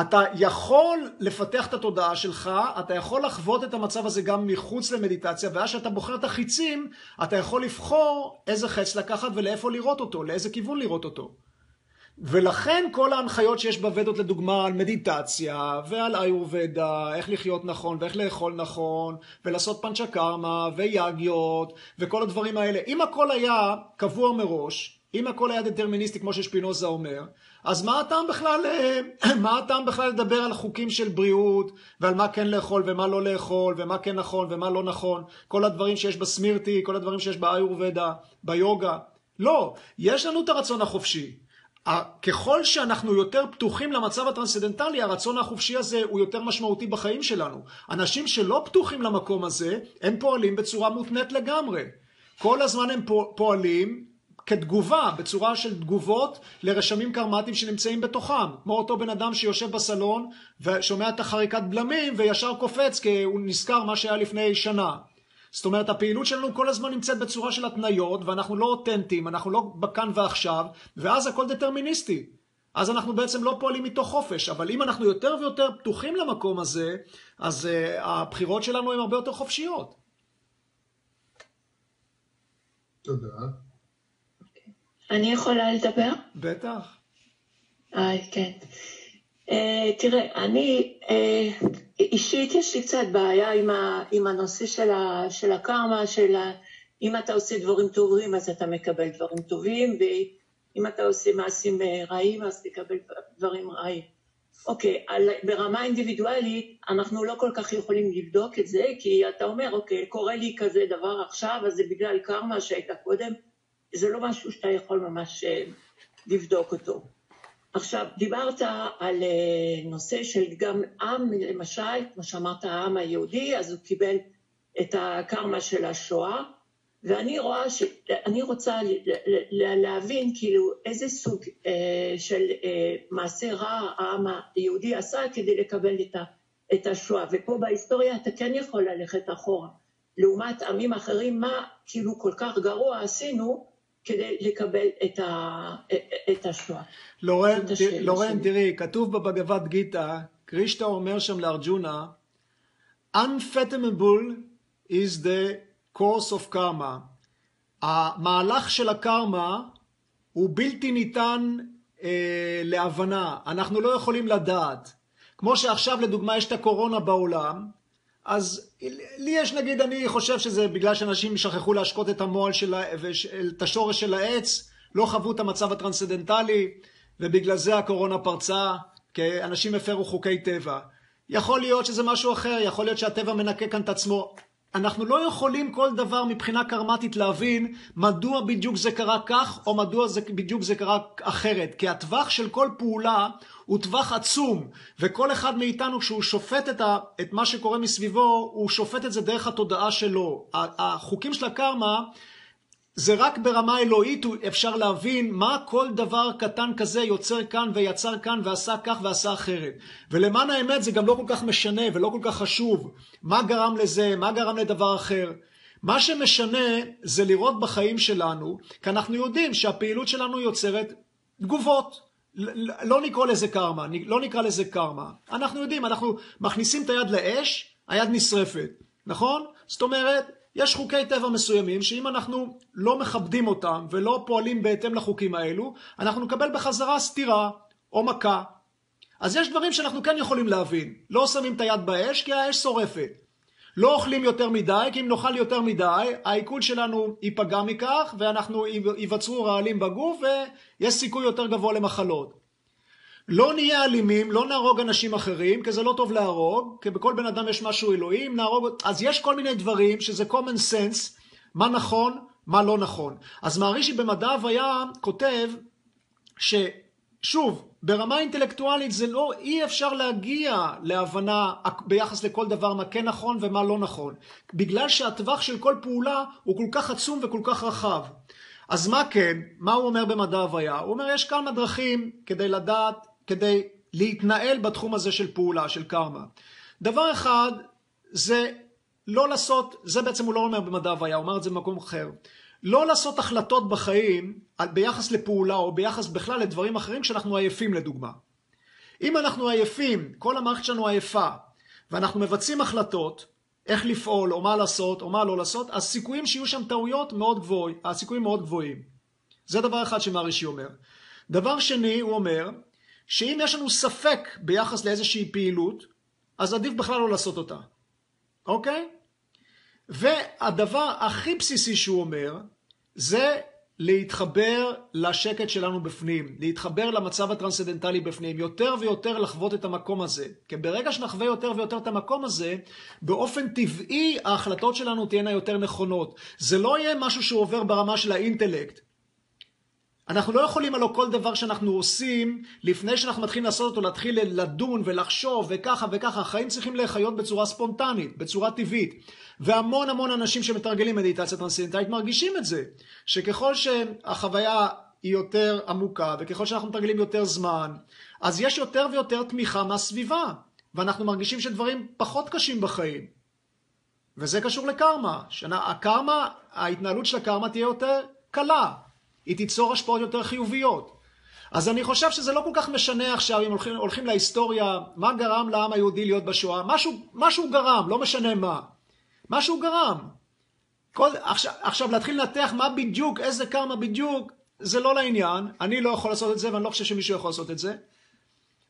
אתה יכול לפתח את התודעה שלך, אתה יכול לחוות את המצב הזה גם מחוץ למדיטציה, ואז כשאתה בוחר את החיצים, אתה יכול לבחור איזה חץ לקחת ולאיפה לראות אותו, לאיזה כיוון לראות אותו. ולכן כל ההנחיות שיש בוודות לדוגמה על מדיטציה ועל איורבדה, איך לחיות נכון ואיך לאכול נכון ולעשות פנצ'ה קרמה ויאגיות וכל הדברים האלה, אם הכל היה קבוע מראש, אם הכל היה דטרמיניסטי כמו ששפינוזה אומר, אז מה הטעם בכלל, אה, בכלל לדבר על חוקים של בריאות ועל מה כן לאכול ומה לא לאכול ומה כן נכון ומה לא נכון, כל הדברים שיש בסמירטי, כל הדברים שיש באיורבדה, ביוגה. לא, יש לנו את הרצון החופשי. ככל שאנחנו יותר פתוחים למצב הטרנסצדנטלי, הרצון החופשי הזה הוא יותר משמעותי בחיים שלנו. אנשים שלא פתוחים למקום הזה, הם פועלים בצורה מותנית לגמרי. כל הזמן הם פועלים כתגובה, בצורה של תגובות לרשמים קרמטיים שנמצאים בתוכם. כמו אותו בן אדם שיושב בסלון ושומע את החריקת בלמים וישר קופץ כי הוא נזכר מה שהיה לפני שנה. זאת אומרת, הפעילות שלנו כל הזמן נמצאת בצורה של התניות, ואנחנו לא אותנטיים, אנחנו לא בכאן ועכשיו, ואז הכל דטרמיניסטי. אז אנחנו בעצם לא פועלים מתוך חופש. אבל אם אנחנו יותר ויותר פתוחים למקום הזה, אז uh, הבחירות שלנו הן הרבה יותר חופשיות. תודה. אני יכולה לדבר? בטח. אה, כן. Uh, תראה, אני, uh, אישית יש לי קצת בעיה עם, ה, עם הנושא של, ה, של הקרמה, של ה, אם אתה עושה דברים טובים אז אתה מקבל דברים טובים, ואם אתה עושה מעשים רעים אז תקבל דברים רעים. אוקיי, על, ברמה אינדיבידואלית אנחנו לא כל כך יכולים לבדוק את זה, כי אתה אומר, אוקיי, קורה לי כזה דבר עכשיו, אז זה בגלל קרמה שהייתה קודם, זה לא משהו שאתה יכול ממש לבדוק אותו. עכשיו, דיברת על אה, נושא של גם עם, למשל, כמו שאמרת, העם היהודי, אז הוא קיבל את הקרמה של השואה, ואני רואה ש... אני רוצה להבין כאילו איזה סוג אה, של אה, מעשה רע העם היהודי עשה כדי לקבל את, ה, את השואה, ופה בהיסטוריה אתה כן יכול ללכת אחורה. לעומת עמים אחרים, מה כאילו כל כך גרוע עשינו כדי לקבל את, ה, את השואה. לורן, לורן תראי, כתוב בבגבת גיתא, קרישטה אומר שם לארג'ונה, unfathomable is the course of karma. המהלך של הקרמה הוא בלתי ניתן אה, להבנה, אנחנו לא יכולים לדעת. כמו שעכשיו לדוגמה יש את הקורונה בעולם, אז לי יש נגיד, אני חושב שזה בגלל שאנשים שכחו להשקות את המועל של, את השורש של העץ, לא חוו את המצב הטרנסצדנטלי, ובגלל זה הקורונה פרצה, כי אנשים הפרו חוקי טבע. יכול להיות שזה משהו אחר, יכול להיות שהטבע מנקה כאן את עצמו. אנחנו לא יכולים כל דבר מבחינה קרמטית להבין מדוע בדיוק זה קרה כך, או מדוע זה, בדיוק זה קרה אחרת. כי הטווח של כל פעולה הוא טווח עצום, וכל אחד מאיתנו כשהוא שופט את, ה, את מה שקורה מסביבו, הוא שופט את זה דרך התודעה שלו. החוקים של הקרמה זה רק ברמה אלוהית אפשר להבין מה כל דבר קטן כזה יוצר כאן ויצר כאן ועשה כך ועשה אחרת. ולמען האמת זה גם לא כל כך משנה ולא כל כך חשוב מה גרם לזה, מה גרם לדבר אחר. מה שמשנה זה לראות בחיים שלנו, כי אנחנו יודעים שהפעילות שלנו יוצרת תגובות. לא נקרא לזה קרמה, לא נקרא לזה קרמה. אנחנו יודעים, אנחנו מכניסים את היד לאש, היד נשרפת, נכון? זאת אומרת, יש חוקי טבע מסוימים שאם אנחנו לא מכבדים אותם ולא פועלים בהתאם לחוקים האלו, אנחנו נקבל בחזרה סתירה או מכה. אז יש דברים שאנחנו כן יכולים להבין. לא שמים את היד באש כי האש שורפת. לא אוכלים יותר מדי, כי אם נאכל יותר מדי, העיכול שלנו ייפגע מכך, ואנחנו ייווצרו רעלים בגוף, ויש סיכוי יותר גבוה למחלות. לא נהיה אלימים, לא נהרוג אנשים אחרים, כי זה לא טוב להרוג, כי בכל בן אדם יש משהו אלוהים, נהרוג... אז יש כל מיני דברים שזה common sense, מה נכון, מה לא נכון. אז מערישי במדע הוויה כותב ששוב, ברמה אינטלקטואלית זה לא, אי אפשר להגיע להבנה ביחס לכל דבר מה כן נכון ומה לא נכון. בגלל שהטווח של כל פעולה הוא כל כך עצום וכל כך רחב. אז מה כן? מה הוא אומר במדע הוויה? הוא אומר יש כמה דרכים כדי לדעת כדי להתנהל בתחום הזה של פעולה, של קרמה. דבר אחד זה לא לעשות, זה בעצם הוא לא אומר במדע הוויה, הוא אומר את זה במקום אחר. לא לעשות החלטות בחיים ביחס לפעולה או ביחס בכלל לדברים אחרים כשאנחנו עייפים לדוגמה. אם אנחנו עייפים, כל המערכת שלנו עייפה, ואנחנו מבצעים החלטות, איך לפעול או מה לעשות או מה לא לעשות, הסיכויים שיהיו שם טעויות מאוד גבוהים, הסיכויים מאוד גבוהים. זה דבר אחד שמערישי אומר. דבר שני, הוא אומר, שאם יש לנו ספק ביחס לאיזושהי פעילות, אז עדיף בכלל לא לעשות אותה, אוקיי? והדבר הכי בסיסי שהוא אומר, זה להתחבר לשקט שלנו בפנים, להתחבר למצב הטרנסצדנטלי בפנים, יותר ויותר לחוות את המקום הזה. כי ברגע שנחווה יותר ויותר את המקום הזה, באופן טבעי ההחלטות שלנו תהיינה יותר נכונות. זה לא יהיה משהו שהוא עובר ברמה של האינטלקט. אנחנו לא יכולים הלוא כל דבר שאנחנו עושים, לפני שאנחנו מתחילים לעשות אותו, להתחיל לדון ולחשוב וככה וככה. החיים צריכים לחיות בצורה ספונטנית, בצורה טבעית. והמון המון אנשים שמתרגלים מדיטציה טרנסצנדנטלית מרגישים את זה. שככל שהחוויה היא יותר עמוקה, וככל שאנחנו מתרגלים יותר זמן, אז יש יותר ויותר תמיכה מהסביבה. ואנחנו מרגישים שדברים פחות קשים בחיים. וזה קשור לקרמה. הקרמה, ההתנהלות של הקרמה תהיה יותר קלה. היא תיצור השפעות יותר חיוביות. אז אני חושב שזה לא כל כך משנה עכשיו אם הולכים, הולכים להיסטוריה, מה גרם לעם היהודי להיות בשואה. משהו, משהו גרם, לא משנה מה. משהו גרם. כל, עכשיו, עכשיו להתחיל לנתח מה בדיוק, איזה קרמה בדיוק, זה לא לעניין. אני לא יכול לעשות את זה ואני לא חושב שמישהו יכול לעשות את זה.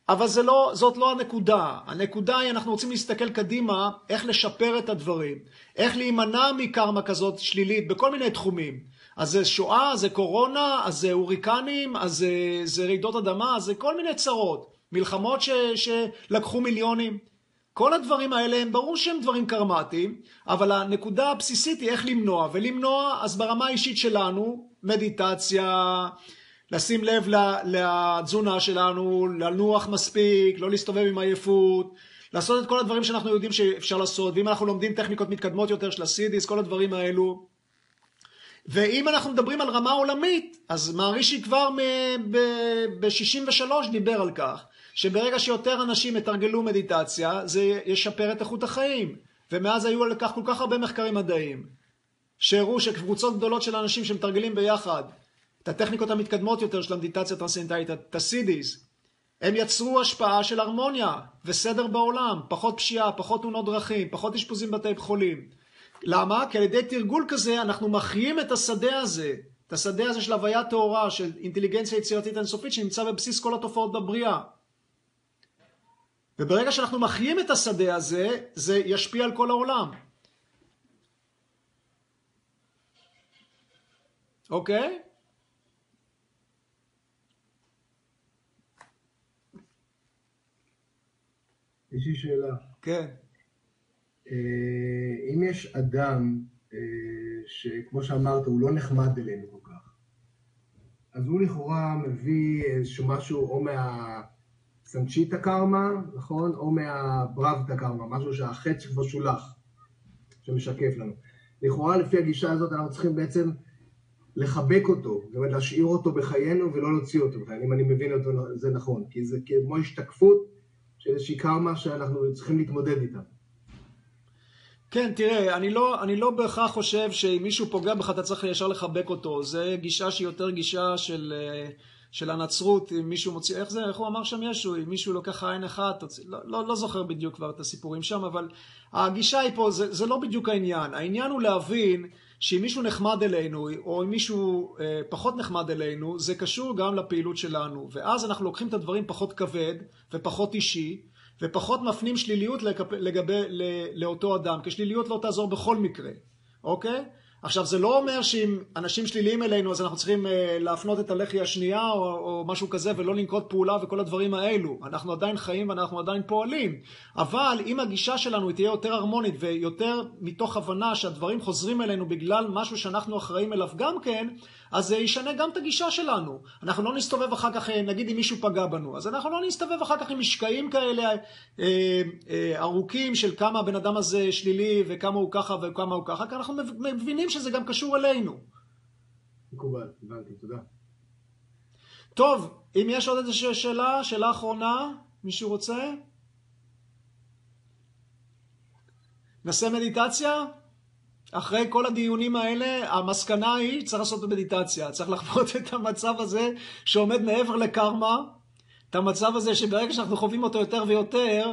אבל זה לא, זאת לא הנקודה. הנקודה היא, אנחנו רוצים להסתכל קדימה, איך לשפר את הדברים. איך להימנע מקרמה כזאת שלילית בכל מיני תחומים. אז זה שואה, זה קורונה, אז זה הוריקנים, אז זה, זה רעידות אדמה, אז זה כל מיני צרות. מלחמות ש, שלקחו מיליונים. כל הדברים האלה הם ברור שהם דברים קרמטיים, אבל הנקודה הבסיסית היא איך למנוע. ולמנוע, אז ברמה האישית שלנו, מדיטציה, לשים לב לתזונה שלנו, לנוח מספיק, לא להסתובב עם עייפות, לעשות את כל הדברים שאנחנו יודעים שאפשר לעשות, ואם אנחנו לומדים טכניקות מתקדמות יותר של הסידיס, כל הדברים האלו. ואם אנחנו מדברים על רמה עולמית, אז מערישי כבר ב-63 דיבר על כך, שברגע שיותר אנשים יתרגלו מדיטציה, זה ישפר את איכות החיים. ומאז היו על כך כל כך הרבה מחקרים מדעיים, שהראו שקבוצות גדולות של אנשים שמתרגלים ביחד את הטכניקות המתקדמות יותר של המדיטציה הטרנסצנדנטלית, את הסידיס, הם יצרו השפעה של הרמוניה וסדר בעולם, פחות פשיעה, פחות תאונות דרכים, פחות אשפוזים בבתי חולים. למה? כי על ידי תרגול כזה אנחנו מחיים את השדה הזה, את השדה הזה של הוויה טהורה, של אינטליגנציה יצירתית אינסופית שנמצא בבסיס כל התופעות בבריאה. וברגע שאנחנו מחיים את השדה הזה, זה ישפיע על כל העולם. אוקיי? יש לי שאלה. כן. אה, אם יש אדם אה, שכמו שאמרת, הוא לא נחמד אלינו כל כך, אז הוא לכאורה מביא איזשהו משהו או מהסנצ'יטה קרמה, נכון? או מהברבתא קרמה, משהו שהחטא שכבר שולח, שמשקף לנו. לכאורה לפי הגישה הזאת אנחנו צריכים בעצם לחבק אותו, זאת אומרת להשאיר אותו בחיינו ולא להוציא אותו בחיינו, אם אני מבין אותו זה נכון, כי זה כמו השתקפות של איזושהי קרמה שאנחנו צריכים להתמודד איתה. כן, תראה, אני לא, אני לא בהכרח חושב שאם מישהו פוגע בך אתה צריך ישר לחבק אותו. זה גישה שהיא יותר גישה של, אה, של הנצרות, אם מישהו מוציא, איך זה, איך הוא אמר שם ישו, אם מישהו לוקח עין אחת, תוציא, לא, לא, לא זוכר בדיוק כבר את הסיפורים שם, אבל הגישה היא פה, זה, זה לא בדיוק העניין. העניין הוא להבין שאם מישהו נחמד אלינו, או אם מישהו אה, פחות נחמד אלינו, זה קשור גם לפעילות שלנו. ואז אנחנו לוקחים את הדברים פחות כבד ופחות אישי, ופחות מפנים שליליות לגבי, לאותו אדם, כי שליליות לא תעזור בכל מקרה, אוקיי? עכשיו זה לא אומר שאם אנשים שליליים אלינו אז אנחנו צריכים אה, להפנות את הלחי השנייה או, או משהו כזה ולא לנקוט פעולה וכל הדברים האלו. אנחנו עדיין חיים ואנחנו עדיין פועלים. אבל אם הגישה שלנו תהיה יותר הרמונית ויותר מתוך הבנה שהדברים חוזרים אלינו בגלל משהו שאנחנו אחראים אליו גם כן, אז זה ישנה גם את הגישה שלנו. אנחנו לא נסתובב אחר כך, אה, נגיד אם מישהו פגע בנו, אז אנחנו לא נסתובב אחר כך עם משקעים כאלה אה, אה, ארוכים של כמה הבן אדם הזה שלילי וכמה הוא ככה וכמה הוא ככה, כי אנחנו מבינים שזה גם קשור אלינו. מקובל, הבנתי, תודה. טוב, אם יש עוד איזושהי שאלה, שאלה אחרונה, מישהו רוצה? נעשה מדיטציה? אחרי כל הדיונים האלה, המסקנה היא, צריך לעשות מדיטציה. צריך לחוות את המצב הזה שעומד מעבר לקרמה, את המצב הזה שברגע שאנחנו חווים אותו יותר ויותר,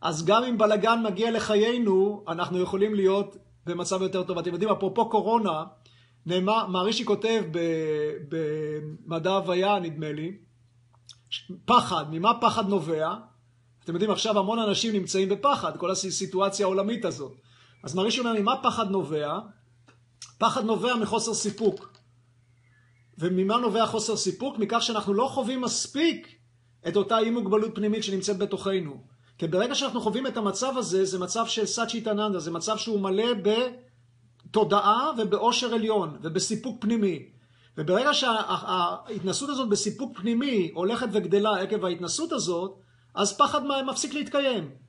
אז גם אם בלגן מגיע לחיינו, אנחנו יכולים להיות במצב יותר טוב. אתם יודעים, אפרופו קורונה, נאמר, מערישי כותב במדע הוויה, נדמה לי, פחד, ממה פחד נובע? אתם יודעים, עכשיו המון אנשים נמצאים בפחד, כל הסיטואציה העולמית הזאת. אז מריש אומר, ממה פחד נובע? פחד נובע מחוסר סיפוק. וממה נובע חוסר סיפוק? מכך שאנחנו לא חווים מספיק את אותה אי מוגבלות פנימית שנמצאת בתוכנו. כי ברגע שאנחנו חווים את המצב הזה, זה מצב של סאצ'יטננדה, זה מצב שהוא מלא בתודעה ובאושר עליון ובסיפוק פנימי. וברגע שההתנסות הזאת בסיפוק פנימי הולכת וגדלה עקב ההתנסות הזאת, אז פחד מפסיק להתקיים.